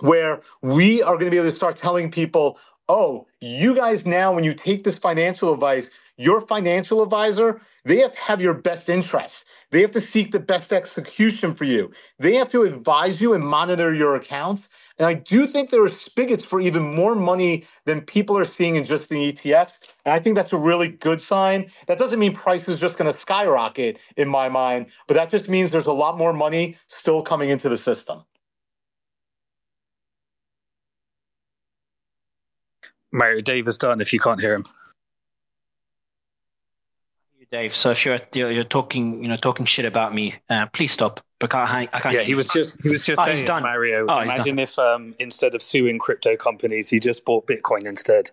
where we are going to be able to start telling people, oh, you guys now, when you take this financial advice, your financial advisor, they have to have your best interests. They have to seek the best execution for you. They have to advise you and monitor your accounts. And I do think there are spigots for even more money than people are seeing in just the ETFs. And I think that's a really good sign. That doesn't mean price is just going to skyrocket in my mind, but that just means there's a lot more money still coming into the system. Mario Dave is done if you can't hear him. Dave. So if you're you're, talking you know talking shit about me, uh, please stop. I can't. I can't. Yeah, he was just he was just oh, saying, done. Mario. Oh, imagine if um, instead of suing crypto companies, he just bought Bitcoin instead.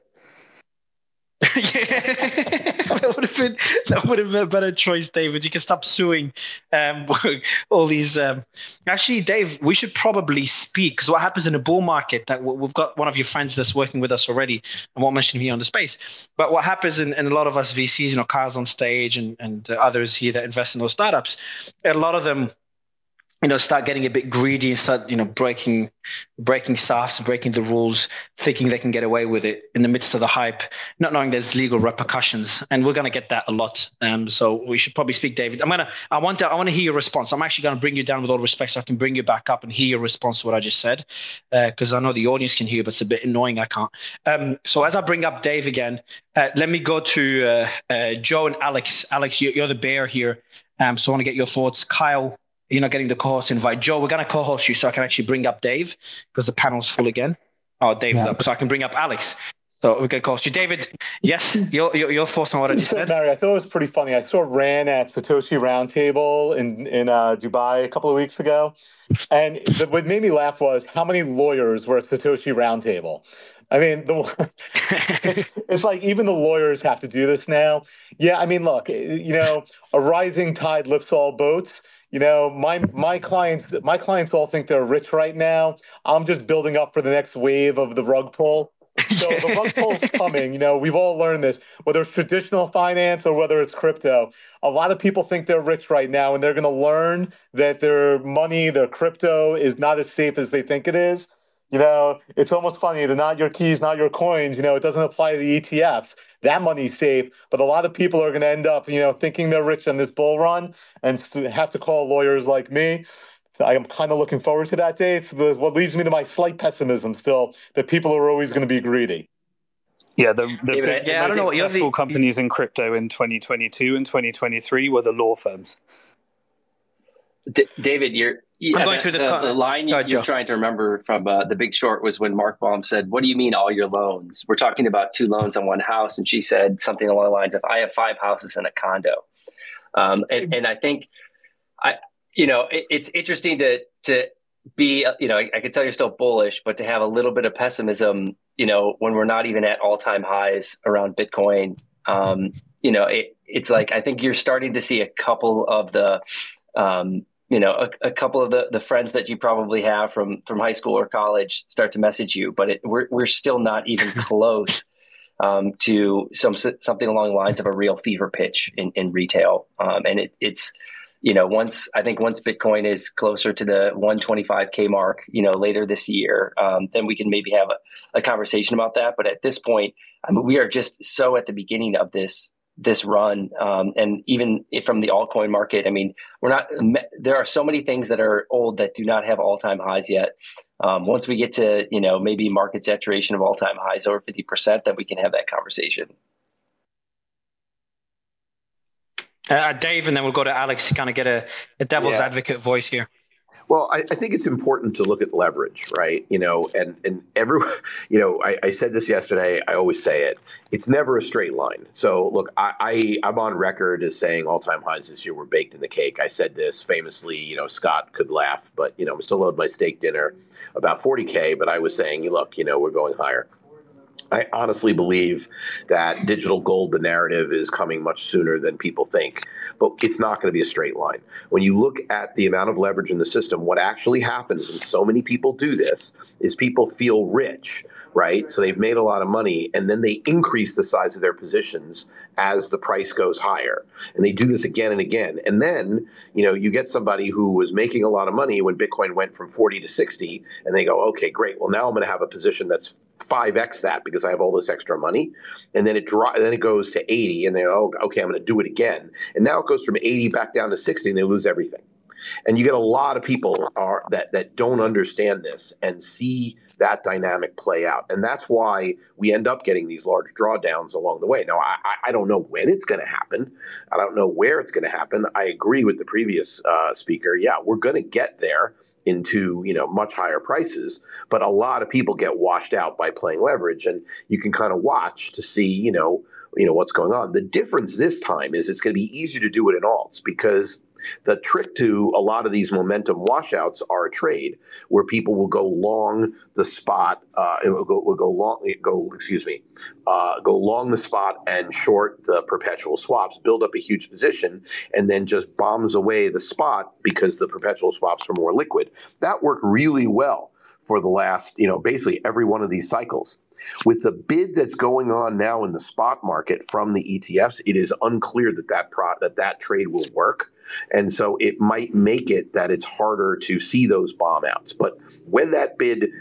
that would have been that would have been a better choice, David. You can stop suing um, all these. Um... Actually, Dave, we should probably speak because what happens in a bull market? That we've got one of your friends that's working with us already, and won't mention here on the space. But what happens in, in a lot of us VCs, you know, Kyle's on stage and and others here that invest in those startups, a lot of them you know, start getting a bit greedy and start, you know, breaking, breaking SAFs, breaking the rules, thinking they can get away with it in the midst of the hype, not knowing there's legal repercussions. And we're going to get that a lot. Um, so we should probably speak, David. I'm gonna, I want to, I want to hear your response. I'm actually going to bring you down with all respect, so I can bring you back up and hear your response to what I just said, because uh, I know the audience can hear, but it's a bit annoying. I can't. Um, so as I bring up Dave again, uh, let me go to uh, uh Joe and Alex. Alex, you're, you're the bear here. Um, so I want to get your thoughts. Kyle, you're not getting the co-host invite. Joe, we're going to co-host you so I can actually bring up Dave because the panel's full again. Oh, Dave's yeah. up, so I can bring up Alex. So we get cost you, David. Yes, your your, your thoughts on what I just so, said. Mary, I thought it was pretty funny. I saw Ran at Satoshi Roundtable in in uh, Dubai a couple of weeks ago, and the, what made me laugh was how many lawyers were at Satoshi Roundtable. I mean, the, it's, it's like even the lawyers have to do this now. Yeah, I mean, look, you know, a rising tide lifts all boats. You know, my my clients my clients all think they're rich right now. I'm just building up for the next wave of the rug pull. So the rug pull's coming. You know, we've all learned this, whether it's traditional finance or whether it's crypto. A lot of people think they're rich right now, and they're going to learn that their money, their crypto, is not as safe as they think it is. You know, it's almost funny. They're not your keys, not your coins. You know, it doesn't apply to the ETFs. That money's safe, but a lot of people are going to end up, you know, thinking they're rich on this bull run and have to call lawyers like me. I am kind of looking forward to that day. It's the, what leads me to my slight pessimism still that people are always going to be greedy. Yeah, the, the David, big, I- Yeah, I don't know what you're successful the- companies in crypto in 2022 and 2023 were the law firms. D- David, you're yeah, I'm going the, through the the, the line you're Joe. trying to remember from uh, The Big Short was when Mark Baum said, "What do you mean all your loans? We're talking about two loans on one house," and she said something along the lines of, "I have five houses and a condo." Um, and, and I think, I you know, it, it's interesting to to be you know I, I could tell you're still bullish, but to have a little bit of pessimism, you know, when we're not even at all time highs around Bitcoin, um, you know, it, it's like I think you're starting to see a couple of the um, you know a, a couple of the, the friends that you probably have from from high school or college start to message you but it, we're, we're still not even close um, to some something along the lines of a real fever pitch in, in retail. Um, and it, it's you know once i think once bitcoin is closer to the 125k mark you know later this year um, then we can maybe have a, a conversation about that. But at this point I mean, we are just so at the beginning of this this run um, and even from the altcoin market i mean we're not there are so many things that are old that do not have all-time highs yet um, once we get to you know maybe market saturation of all-time highs over 50% then we can have that conversation Uh, Dave, and then we'll go to Alex to kind of get a, a devil's Yeah. advocate voice here. Well, I, I think it's important to look at leverage, right? You know, and and every, you know, I, I said this yesterday. I always say it. It's never a straight line. So look, I, I I'm on record as saying all time highs this year were baked in the cake. I said this famously. You know, Scott could laugh, but you know, I'm still owed my steak dinner about 40k. But I was saying, look, you know, we're going higher. I honestly believe that digital gold, the narrative, is coming much sooner than people think. But it's not going to be a straight line. When you look at the amount of leverage in the system, what actually happens, and so many people do this, is people feel rich, right? So they've made a lot of money, and then they increase the size of their positions as the price goes higher. And they do this again and again. And then, you know, you get somebody who was making a lot of money when Bitcoin went from 40 to 60, and they go, okay, great. Well, now I'm going to have a position that's 5x that because I have all this extra money. And then it dro- then it goes to 80 and they oh okay, I'm going to do it again. And now it goes from 80 back down to 60 and they lose everything. And you get a lot of people are that that don't understand this and see that dynamic play out. And that's why we end up getting these large drawdowns along the way. Now, I, I don't know when it's going to happen. I don't know where it's going to happen. I agree with the previous uh, speaker. Yeah, we're going to get there into you know much higher prices but a lot of people get washed out by playing leverage and you can kind of watch to see you know you know what's going on. The difference this time is it's going to be easier to do it in alts because the trick to a lot of these momentum washouts are a trade where people will go long the spot uh, it will go, will go long go excuse me uh, go long the spot and short the perpetual swaps build up a huge position and then just bombs away the spot because the perpetual swaps are more liquid. That worked really well for the last you know basically every one of these cycles with the bid that's going on now in the spot market from the ETFs, it is unclear that that pro- that that trade will work, and so it might make it that it's harder to see those bomb outs. But when that bid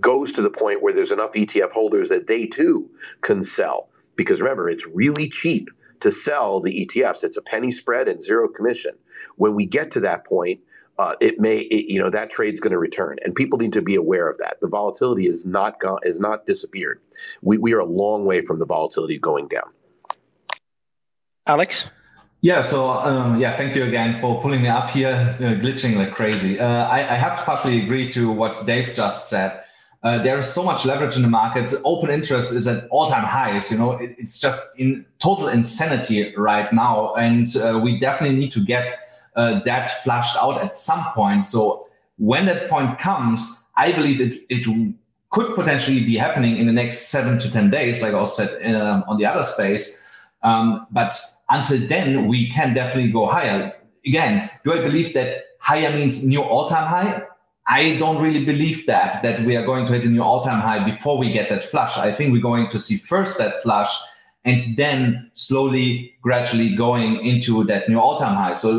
goes to the point where there's enough ETF holders that they too can sell, because remember, it's really cheap to sell the ETFs. It's a penny spread and zero commission. When we get to that point, uh, it may, it, you know, that trade's going to return, and people need to be aware of that. The volatility is not gone, is not disappeared. We we are a long way from the volatility going down. Alex. Yeah, so um, yeah, thank you again for pulling me up here, you know, glitching like crazy. Uh, I, I have to partially agree to what Dave just said. uh, there is so much leverage in the market. Open interest is at all-time highs. You know, it, it's just in total insanity right now, and uh, we definitely need to get uh, that flushed out at some point. So when that point comes, I believe it it could potentially be happening in the next seven to ten days, like I said um, on the other space. Um, but until then, we can definitely go higher. Again, do I believe that higher means new all-time high? I don't really believe that that we are going to hit a new all-time high before we get that flush. I think we're going to see first that flush and then slowly, gradually going into that new all-time high. So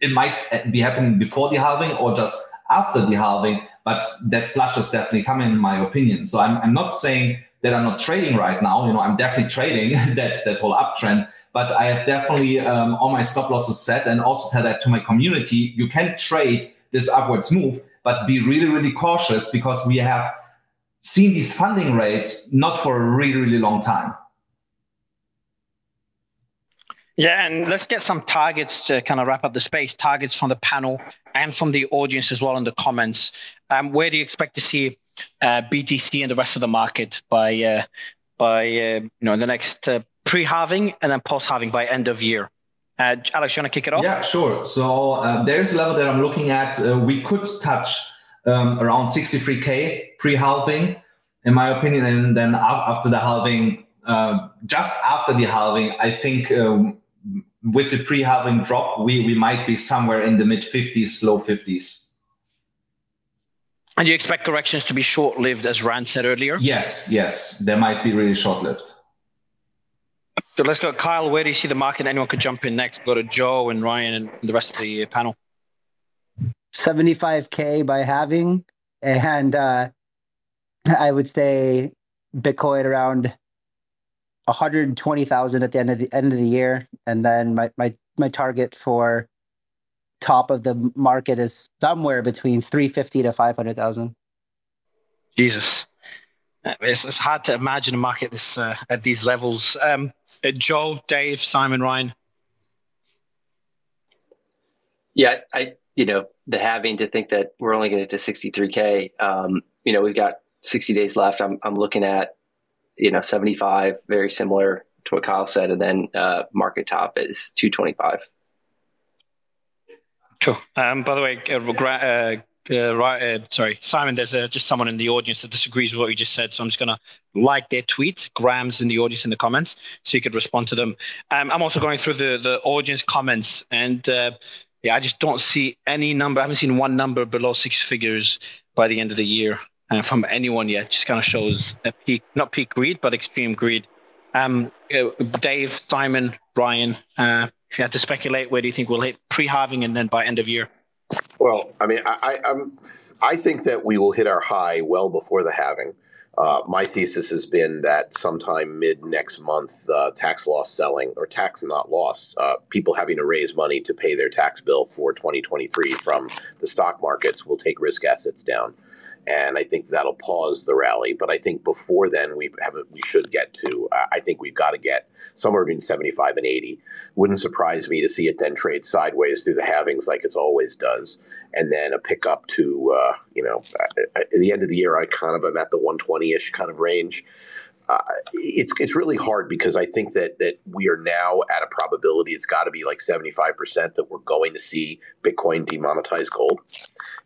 it might be happening before the halving or just after the halving, but that flush is definitely coming, in my opinion. So I'm, I'm not saying that I'm not trading right now. You know, I'm definitely trading that that whole uptrend, but I have definitely um, all my stop losses set and also tell that to my community. You can trade this upwards move but be really, really cautious because we have seen these funding rates not for a really, really long time. Yeah, and let's get some targets to kind of wrap up the space. Targets from the panel and from the audience as well in the comments. Um, where do you expect to see uh, BTC and the rest of the market by uh, by uh, you know the next uh, pre-halving and then post-halving by end of year? Uh, Alex, you want to kick it off? Yeah, sure. So uh, there's a level that I'm looking at. We could touch um, around 63k pre-halving, in my opinion, and then after the halving, uh, just after the halving, I think um, with the pre-halving drop, we we might be somewhere in the mid 50s, low 50s. And you expect corrections to be short-lived, as Ran said earlier? Yes, yes, they might be really short-lived. So let's go, Kyle. Where do you see the market? Anyone could jump in next. Go to Joe and Ryan and the rest of the panel. 75k by halving, and uh, I would say Bitcoin around 120,000 at the end of the end of the year, and then my my my target for top of the market is somewhere between 350 to 500,000. Jesus, it's, it's hard to imagine a market this uh, at these levels. Um, uh, Joel, Dave, Simon, Ryan. Yeah, I you know the halving to think that we're only going to get to 63k. Um, you know, we've got 60 days left. I'm I'm looking at you know 75, very similar to what Kyle said, and then uh, market top is 225. Cool. Um, by the way, uh, uh uh, right, uh, sorry, Simon. There's uh, just someone in the audience that disagrees with what you just said, so I'm just gonna like their tweet. Graham's in the audience in the comments, so you could respond to them. Um, I'm also going through the the audience comments, and uh, yeah, I just don't see any number. I haven't seen one number below six figures by the end of the year uh, from anyone yet. Just kind of shows a peak, not peak greed, but extreme greed. Um, uh, Dave, Simon, Ryan. if you had to speculate, where do you think we'll hit pre-halving and then by end of year? Well, I mean, I, I'm, I think that we will hit our high well before the halving. Uh, my thesis has been that sometime mid next month, uh, tax loss selling or tax not lost, uh, people having to raise money to pay their tax bill for 2023 from the stock markets will take risk assets down and I think that'll pause the rally. But I think before then, we have we should get to. Uh, I think we've got to get somewhere between seventy five and eighty. Wouldn't surprise me to see it then trade sideways through the halvings like it's always does, and then a pickup to uh, you know at the end of the year. I kind of am at the one twenty ish kind of range uh, it's it's really hard because I think that that we are now at a probability. It's got to be like seventy five percent that we're going to see Bitcoin demonetize gold,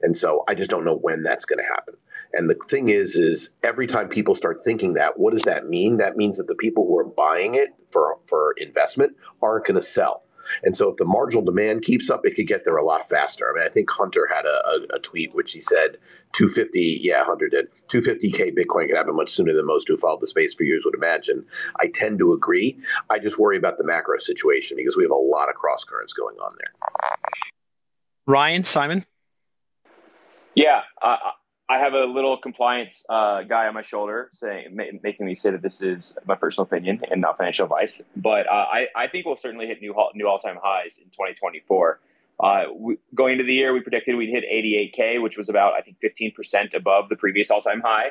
and so I just don't know when that's going to happen. And the thing is, is every time people start thinking that, what does that mean? That means that the people who are buying it for for investment aren't going to sell. And so if the marginal demand keeps up, it could get there a lot faster. I mean, I think Hunter had a, a, a tweet which he said 250, yeah, Hunter did 250K Bitcoin could happen much sooner than most who followed the space for years would imagine. I tend to agree. I just worry about the macro situation because we have a lot of cross currents going on there. Ryan, Simon? Yeah, uh, I have a little compliance uh, guy on my shoulder saying, ma- making me say that this is my personal opinion and not financial advice. But uh, I, I think we'll certainly hit new new all time highs in 2024. Uh, we, going into the year, we predicted we'd hit 88k, which was about I think 15% above the previous all time high.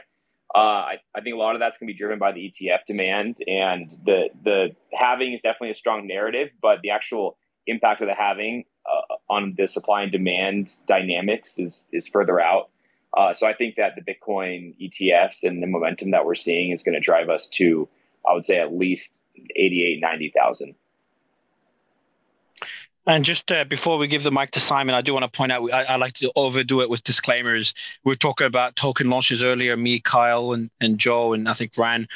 Uh, I, I, think a lot of that's going to be driven by the ETF demand, and the the halving is definitely a strong narrative, but the actual impact of the halving uh, on the supply and demand dynamics is is further out. Uh, so I think that the Bitcoin ETFs and the momentum that we're seeing is going to drive us to, I would say, at least 88, 90,000. And just uh, before we give the mic to Simon, I do want to point out I, I, like to overdo it with disclaimers. We were talking about token launches earlier, me, Kyle, and, and Joe, and I think Ran.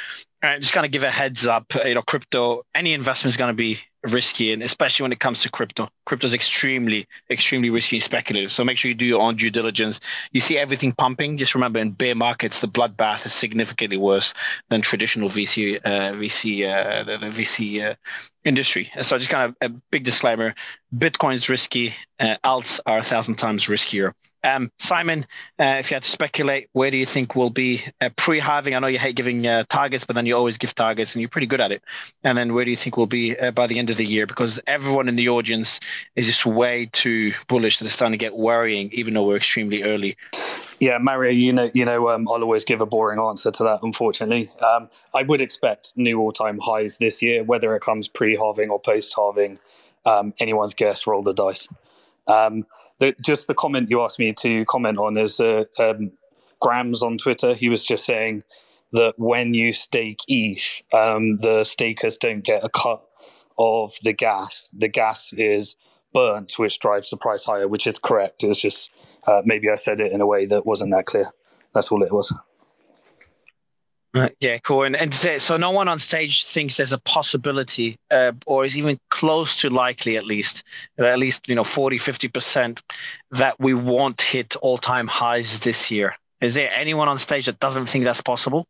Uh, just kind of give a heads up. You know, crypto, any investment is going to be risky, and especially when it comes to crypto. Crypto is extremely, extremely risky and speculative. So make sure you do your own due diligence. You see everything pumping. Just remember, in bear markets, the bloodbath is significantly worse than traditional VC, uh, VC, uh, the, the VC uh, industry. So just kind of a big disclaimer: Bitcoin's risky. Uh, alts are a thousand times riskier. Um, Simon, uh, if you had to speculate, where do you think we'll be uh, pre-halving? I know you hate giving uh, targets, but then you always give targets, and you're pretty good at it. And then where do you think we'll be uh, by the end of the year? Because everyone in the audience is just way too bullish that it's starting to get worrying, even though we're extremely early. Yeah, Mario, you know, you know, um, I'll always give a boring answer to that. Unfortunately, um, I would expect new all-time highs this year, whether it comes pre-halving or post-halving. Um, anyone's guess. Roll the dice. Um, the, just the comment you asked me to comment on is uh, um, Grams on Twitter. He was just saying that when you stake ETH, um, the stakers don't get a cut of the gas. The gas is burnt, which drives the price higher, which is correct. It's just uh, maybe I said it in a way that wasn't that clear. That's all it was. Uh, yeah, cool. And, and so no one on stage thinks there's a possibility, uh, or is even close to likely, at least, at least you know 40, 50 percent, that we won't hit all-time highs this year. Is there anyone on stage that doesn't think that's possible?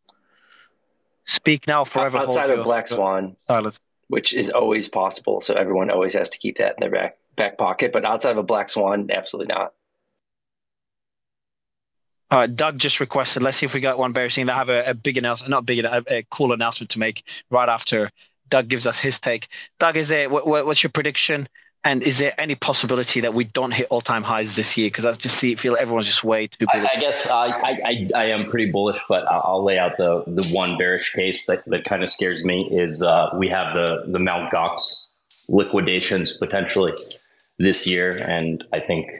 Speak now, forever. Outside of Black Swan, silence. which is always possible, so everyone always has to keep that in their back back pocket. But outside of a Black Swan, absolutely not. Uh, Doug just requested. Let's see if we got one bearish thing. They have a, a big announcement, not big, a, a, cool announcement to make right after Doug gives us his take. Doug, is there what, what's your prediction? And is there any possibility that we don't hit all-time highs this year? Because I just see, feel everyone's just way too bullish. I, I guess I, I, I, am pretty bullish, but I'll, I'll, lay out the the one bearish case that, that kind of scares me is uh, we have the the Mount Gox liquidations potentially this year, and I think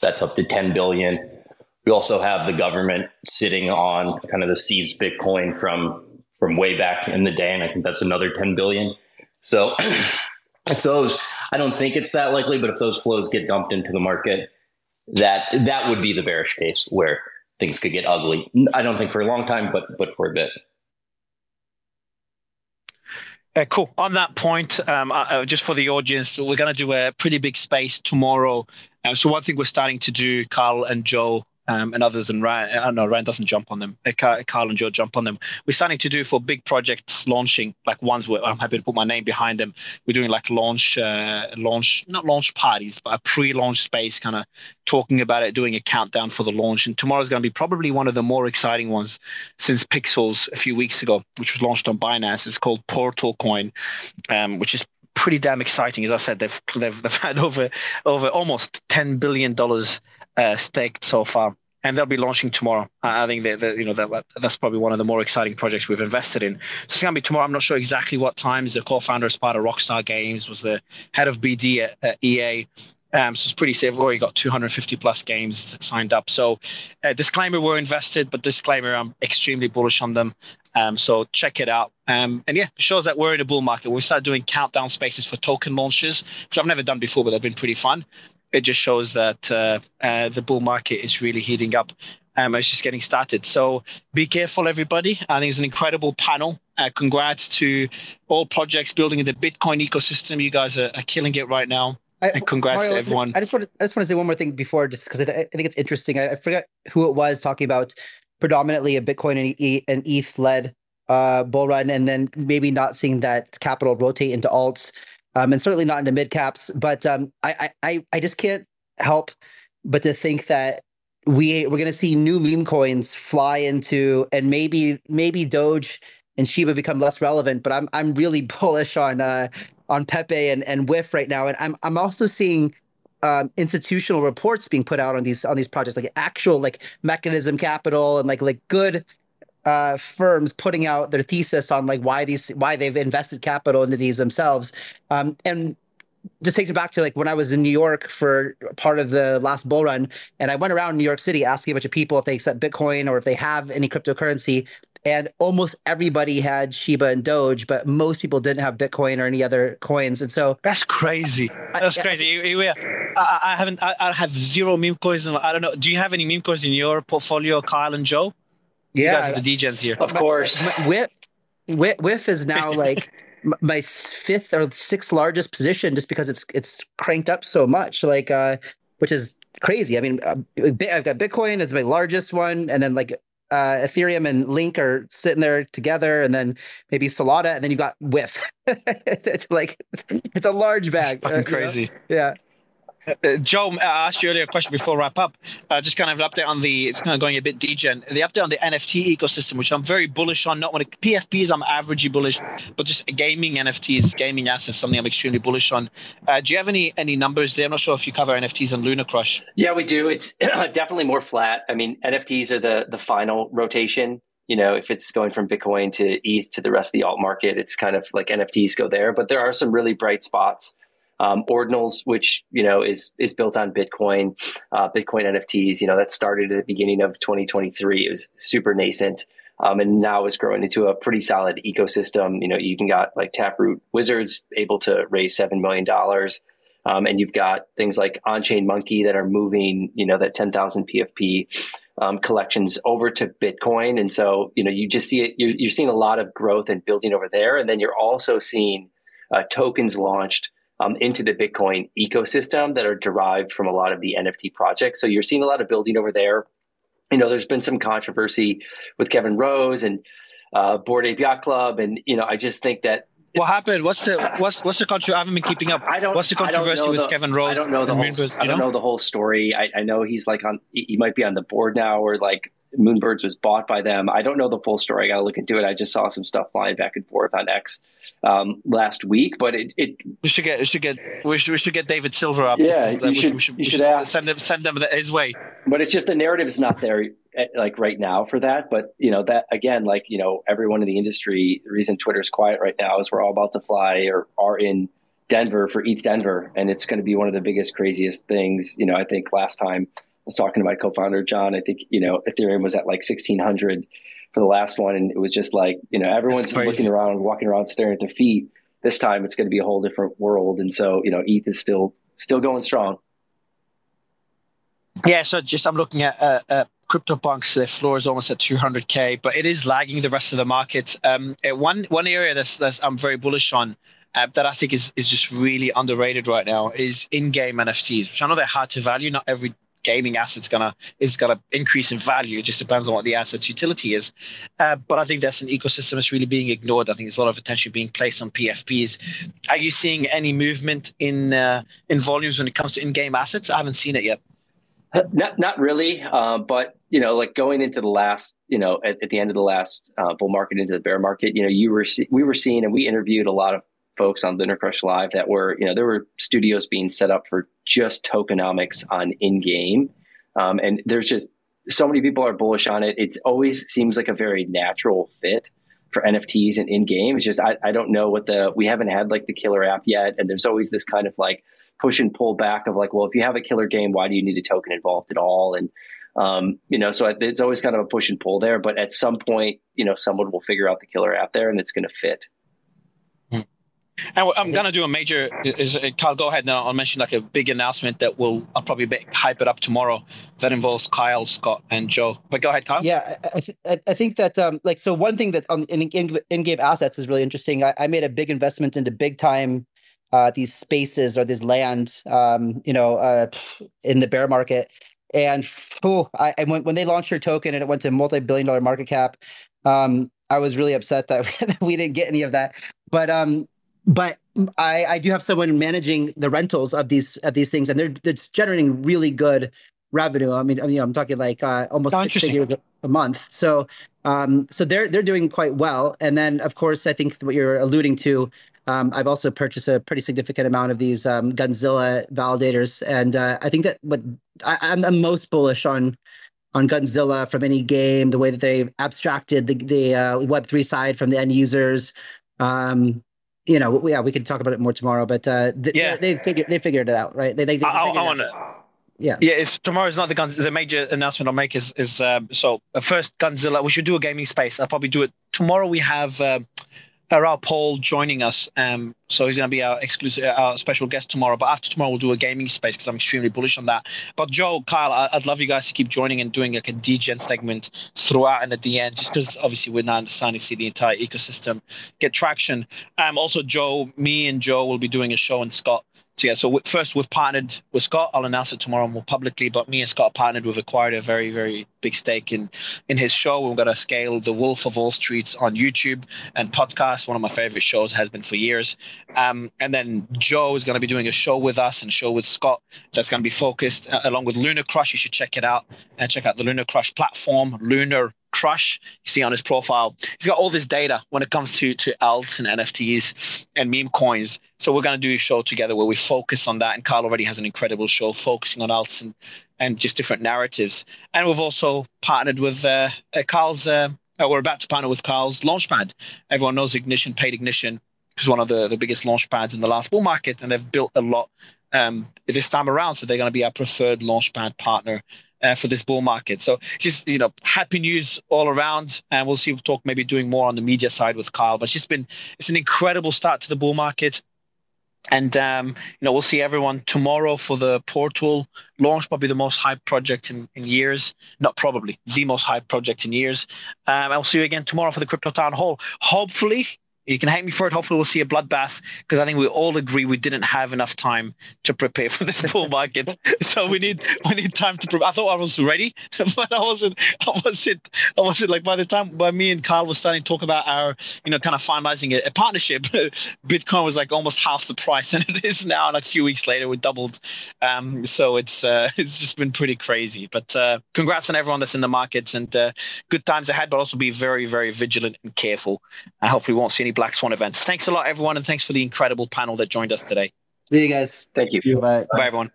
that's up to 10 billion. We also have the government sitting on kind of the seized Bitcoin from from way back in the day, and I think that's another 10 billion. So if those, I don't think it's that likely, but if those flows get dumped into the market, that that would be the bearish case where things could get ugly. I don't think for a long time, but but for a bit. Uh, cool. On that point, um, uh, uh just for the audience, we're going to do a pretty big space tomorrow. Uh, so one thing we're starting to do, Carl and Joe, um, and others, and Ryan, I know Ryan doesn't jump on them. Uh, Carl and Joe jump on them. We're starting to do for big projects launching, like ones where I'm happy to put my name behind them. We're doing like launch, uh, launch, not launch parties, but a pre-launch space, kind of talking about it, doing a countdown for the launch. And tomorrow's going to be probably one of the more exciting ones since Pixels a few weeks ago, which was launched on Binance. It's called Portal Coin, um, which is pretty damn exciting. As I said, they've they've, they've had over over almost ten billion dollars uh, staked so far, and they'll be launching tomorrow. I think that, that you know that that's probably one of the more exciting projects we've invested in. So it's going to be tomorrow. I'm not sure exactly what times. The co-founder is part of Rockstar Games, was the head of BD at, at EA. Um, so it's pretty safe. We've already got 250 plus games signed up. So, uh, disclaimer: we're invested, but disclaimer: I'm extremely bullish on them. Um, so check it out. Um, and yeah, it shows that we're in a bull market. We started doing countdown spaces for token launches, which I've never done before, but they've been pretty fun it just shows that uh, uh, the bull market is really heating up. Um, it's just getting started. So be careful, everybody. I think it's an incredible panel. Uh, congrats to all projects building in the Bitcoin ecosystem. You guys are, are killing it right now. I, and congrats Mario, to everyone. I just want to, I just want to say one more thing before, just because I, th- I, think it's interesting. I, I, forget who it was talking about predominantly a Bitcoin and, e- and ETH led uh, bull run, and then maybe not seeing that capital rotate into alts um, and certainly not into mid caps. But um, I, I I just can't help but to think that we we're going to see new meme coins fly into, and maybe maybe Doge and Shiba become less relevant. But I'm I'm really bullish on uh, on Pepe and and WIF right now, and I'm I'm also seeing. Um, institutional reports being put out on these on these projects, like actual like mechanism capital and like like good uh, firms putting out their thesis on like why these why they've invested capital into these themselves. Um, and just takes me back to like when I was in New York for part of the last bull run, and I went around New York City asking a bunch of people if they accept Bitcoin or if they have any cryptocurrency, and almost everybody had Shiba and Doge, but most people didn't have Bitcoin or any other coins, and so that's crazy. That's I, crazy. I, I haven't. I, I, have zero meme coins. I don't know. Do you have any meme coins in your portfolio, Kyle and Joe? Yeah, you guys are the DJs here. Of course. WIF, WIF, WIF is now like my fifth or sixth largest position just because it's it's cranked up so much like uh which is crazy i mean uh, i've got bitcoin as my largest one and then like uh, Ethereum and Link are sitting there together, and then maybe Solana, and then you got WIF. it's like it's a large bag. It's fucking uh, crazy. You know? Yeah. Uh, Joe, I asked you earlier a question before wrap up. Uh, just kind of an update on the, it's kind of going a bit degen. The update on the NFT ecosystem, which I'm very bullish on. Not when it, PFPs, I'm averagely bullish, but just gaming NFTs, gaming assets, something I'm extremely bullish on. Uh, do you have any any numbers there? I'm not sure if you cover NFTs on Lunar Crush. Yeah, we do. It's definitely more flat. I mean, NFTs are the the final rotation you know, if it's going from Bitcoin to ETH to the rest of the alt market, it's kind of like NFTs go there. But there are some really bright spots um, Ordinals, which you know is is built on Bitcoin, uh, Bitcoin NFTs. You know that started at the beginning of 2023. It was super nascent, um, and now is growing into a pretty solid ecosystem. You know, you can got like Taproot Wizards able to raise seven million dollars. Um, and you've got things like on-chain monkey that are moving, you know, that 10,000 PFP um, collections over to Bitcoin. And so, you know, you just see it, you're, you're, seeing a lot of growth and building over there. And then you're also seeing uh, tokens launched um, into the Bitcoin ecosystem that are derived from a lot of the NFT projects. So you're seeing a lot of building over there. You know, there's been some controversy with Kevin Rose and uh, Bored Ape Yacht Club, and you know, I just think that what happened? What's the what's what's the controversy? I haven't been keeping up. I don't. What's the controversy with Kevin Rose? I don't know the whole. I don't know? know? the whole story. I, I know he's like on. He might be on the board now, or like Moonbirds was bought by them. I don't know the full story. I got to look into it. I just saw some stuff flying back and forth on X um, last week, but it, it we should get we should get we should, we should get David Silver up. Yeah, you should, we should, you should, ask. send him send him his way. But it's just the narrative is not there at, eh, like right now for that. But you know that again, like you know everyone in the industry. The reason Twitter's quiet right now is we're all about to fly or are in Denver for ETH Denver, and it's going to be one of the biggest, craziest things. You know, I think last time was talking to my co-founder John. I think you know Ethereum was at like sixteen hundred for the last one, and it was just like you know everyone's looking around, walking around, staring at their feet. This time it's going to be a whole different world, and so you know ETH is still still going strong. Yeah, so just I'm looking at uh, uh, CryptoPunks. The floor is almost at 200k, but it is lagging the rest of the market. Um, uh, one one area that's, that's I'm very bullish on. Uh, that I think is is just really underrated right now is in-game NFTs, which I know they're hard to value. Not every gaming asset's gonna is gonna increase in value. It just depends on what the asset's utility is. Uh, but I think that's an ecosystem that's really being ignored. I think there's a lot of attention being placed on PFPs. Are you seeing any movement in uh, in volumes when it comes to in-game assets? I haven't seen it yet. Not not really, uh, but you know, like going into the last, you know, at, at the end of the last uh, bull market into the bear market, you know, you were we were seeing, and we interviewed a lot of folks on Lunar Crush Live that were, you know, there were studios being set up for just tokenomics on in game. Um, and there's just so many people are bullish on it. It always seems like a very natural fit for NFTs and in game. It's just, I, I don't know what the, we haven't had like the killer app yet. And there's always this kind of like push and pull back of like, well, if you have a killer game, why do you need a token involved at all? And, um, you know, so it's always kind of a push and pull there. But at some point, you know, someone will figure out the killer app there and it's going to fit. And I'm gonna do a major. Is Kyle? Go ahead now. I'll mention like a big announcement that will. I'll probably hype it up tomorrow. That involves Kyle, Scott, and Joe. But go ahead, Kyle. Yeah, I, th- I think that um, like so one thing that on in, in, in-game assets is really interesting. I, I made a big investment into big time uh, these spaces or this land, um, you know, uh, in the bear market. And oh, I, I when, when they launched their token and it went to multi-billion dollar market cap, um, I was really upset that, that we didn't get any of that. But um, but I, I do have someone managing the rentals of these of these things, and they're they're generating really good revenue. I mean, I mean, I'm talking like uh, almost oh, six figures a month. So, um, so they're they're doing quite well. And then, of course, I think what you're alluding to, um, I've also purchased a pretty significant amount of these um, Gunzilla validators, and uh, I think that what I, I'm the most bullish on on Gunzilla from any game, the way that they've abstracted the the uh, Web three side from the end users. Um, you know, yeah, we can talk about it more tomorrow. But uh, th- Yeah. they figured they figured it out, right? They they, they I, I, want to. Yeah. Yeah, it's tomorrow's not the guns. The major announcement I'll make is is um, so uh, first Gunzilla. We should do a gaming space. I'll probably do it tomorrow. We have uh, Raoul Pal joining us. Um, so he's going to be our exclusive, our special guest tomorrow. But after tomorrow, we'll do a gaming space because I'm extremely bullish on that. But Joe, Kyle, I, I'd love you guys to keep joining and doing like a degen segment throughout and at the end, just because obviously we're now starting to see the entire ecosystem get traction. Um, also Joe, me and Joe will be doing a show in Scott so yeah, so first we've partnered with Scott. I'll announce it tomorrow more publicly. But me and Scott partnered. We've acquired a very, very big stake in in his show. We're going to scale The Wolf of All Streets on YouTube and podcast. One of my favorite shows has been for years. Um, and then Joe is going to be doing a show with us and show with Scott that's going to be focused uh, along with Lunar Crush. You should check it out and check out the Lunar Crush platform. Lunar Crush. You see on his profile, he's got all this data when it comes to to alts and NFTs and meme coins. So we're going to do a show together where we focus on that. And Carl already has an incredible show focusing on alts and and just different narratives. And we've also partnered with uh, uh, Carl's. Uh, uh, we're about to partner with Carl's Launchpad. Everyone knows Ignition, paid Ignition, is one of the, the biggest launch pads in the last bull market, and they've built a lot um, this time around. So they're going to be our preferred launchpad partner uh, for this bull market. So just you know, happy news all around, and we'll see. We'll talk maybe doing more on the media side with Kyle. But it's just been it's an incredible start to the bull market. And um, you know, we'll see everyone tomorrow for the Portal launch, probably the most hyped project in, in years. Not probably the most hyped project in years. Um, I'll see you again tomorrow for the Crypto Town Hall. Hopefully, you can hate me for it. Hopefully, we'll see a bloodbath because I think we all agree we didn't have enough time to prepare for this bull market. so we need we need time to prepare. I thought I was ready, but I wasn't. I wasn't. I wasn't like by the time by me and Kyle were starting to talk about our you know kind of finalizing a, a partnership, Bitcoin was like almost half the price, and it is now. And a few weeks later, we doubled. Um, so it's uh, it's just been pretty crazy. But uh, congrats on everyone that's in the markets and uh, good times ahead. But also be very very vigilant and careful. I hopefully won't see any black swan events. Thanks a lot, everyone, and thanks for the incredible panel that joined us today. See you guys. Thank you. Bye. Bye, everyone.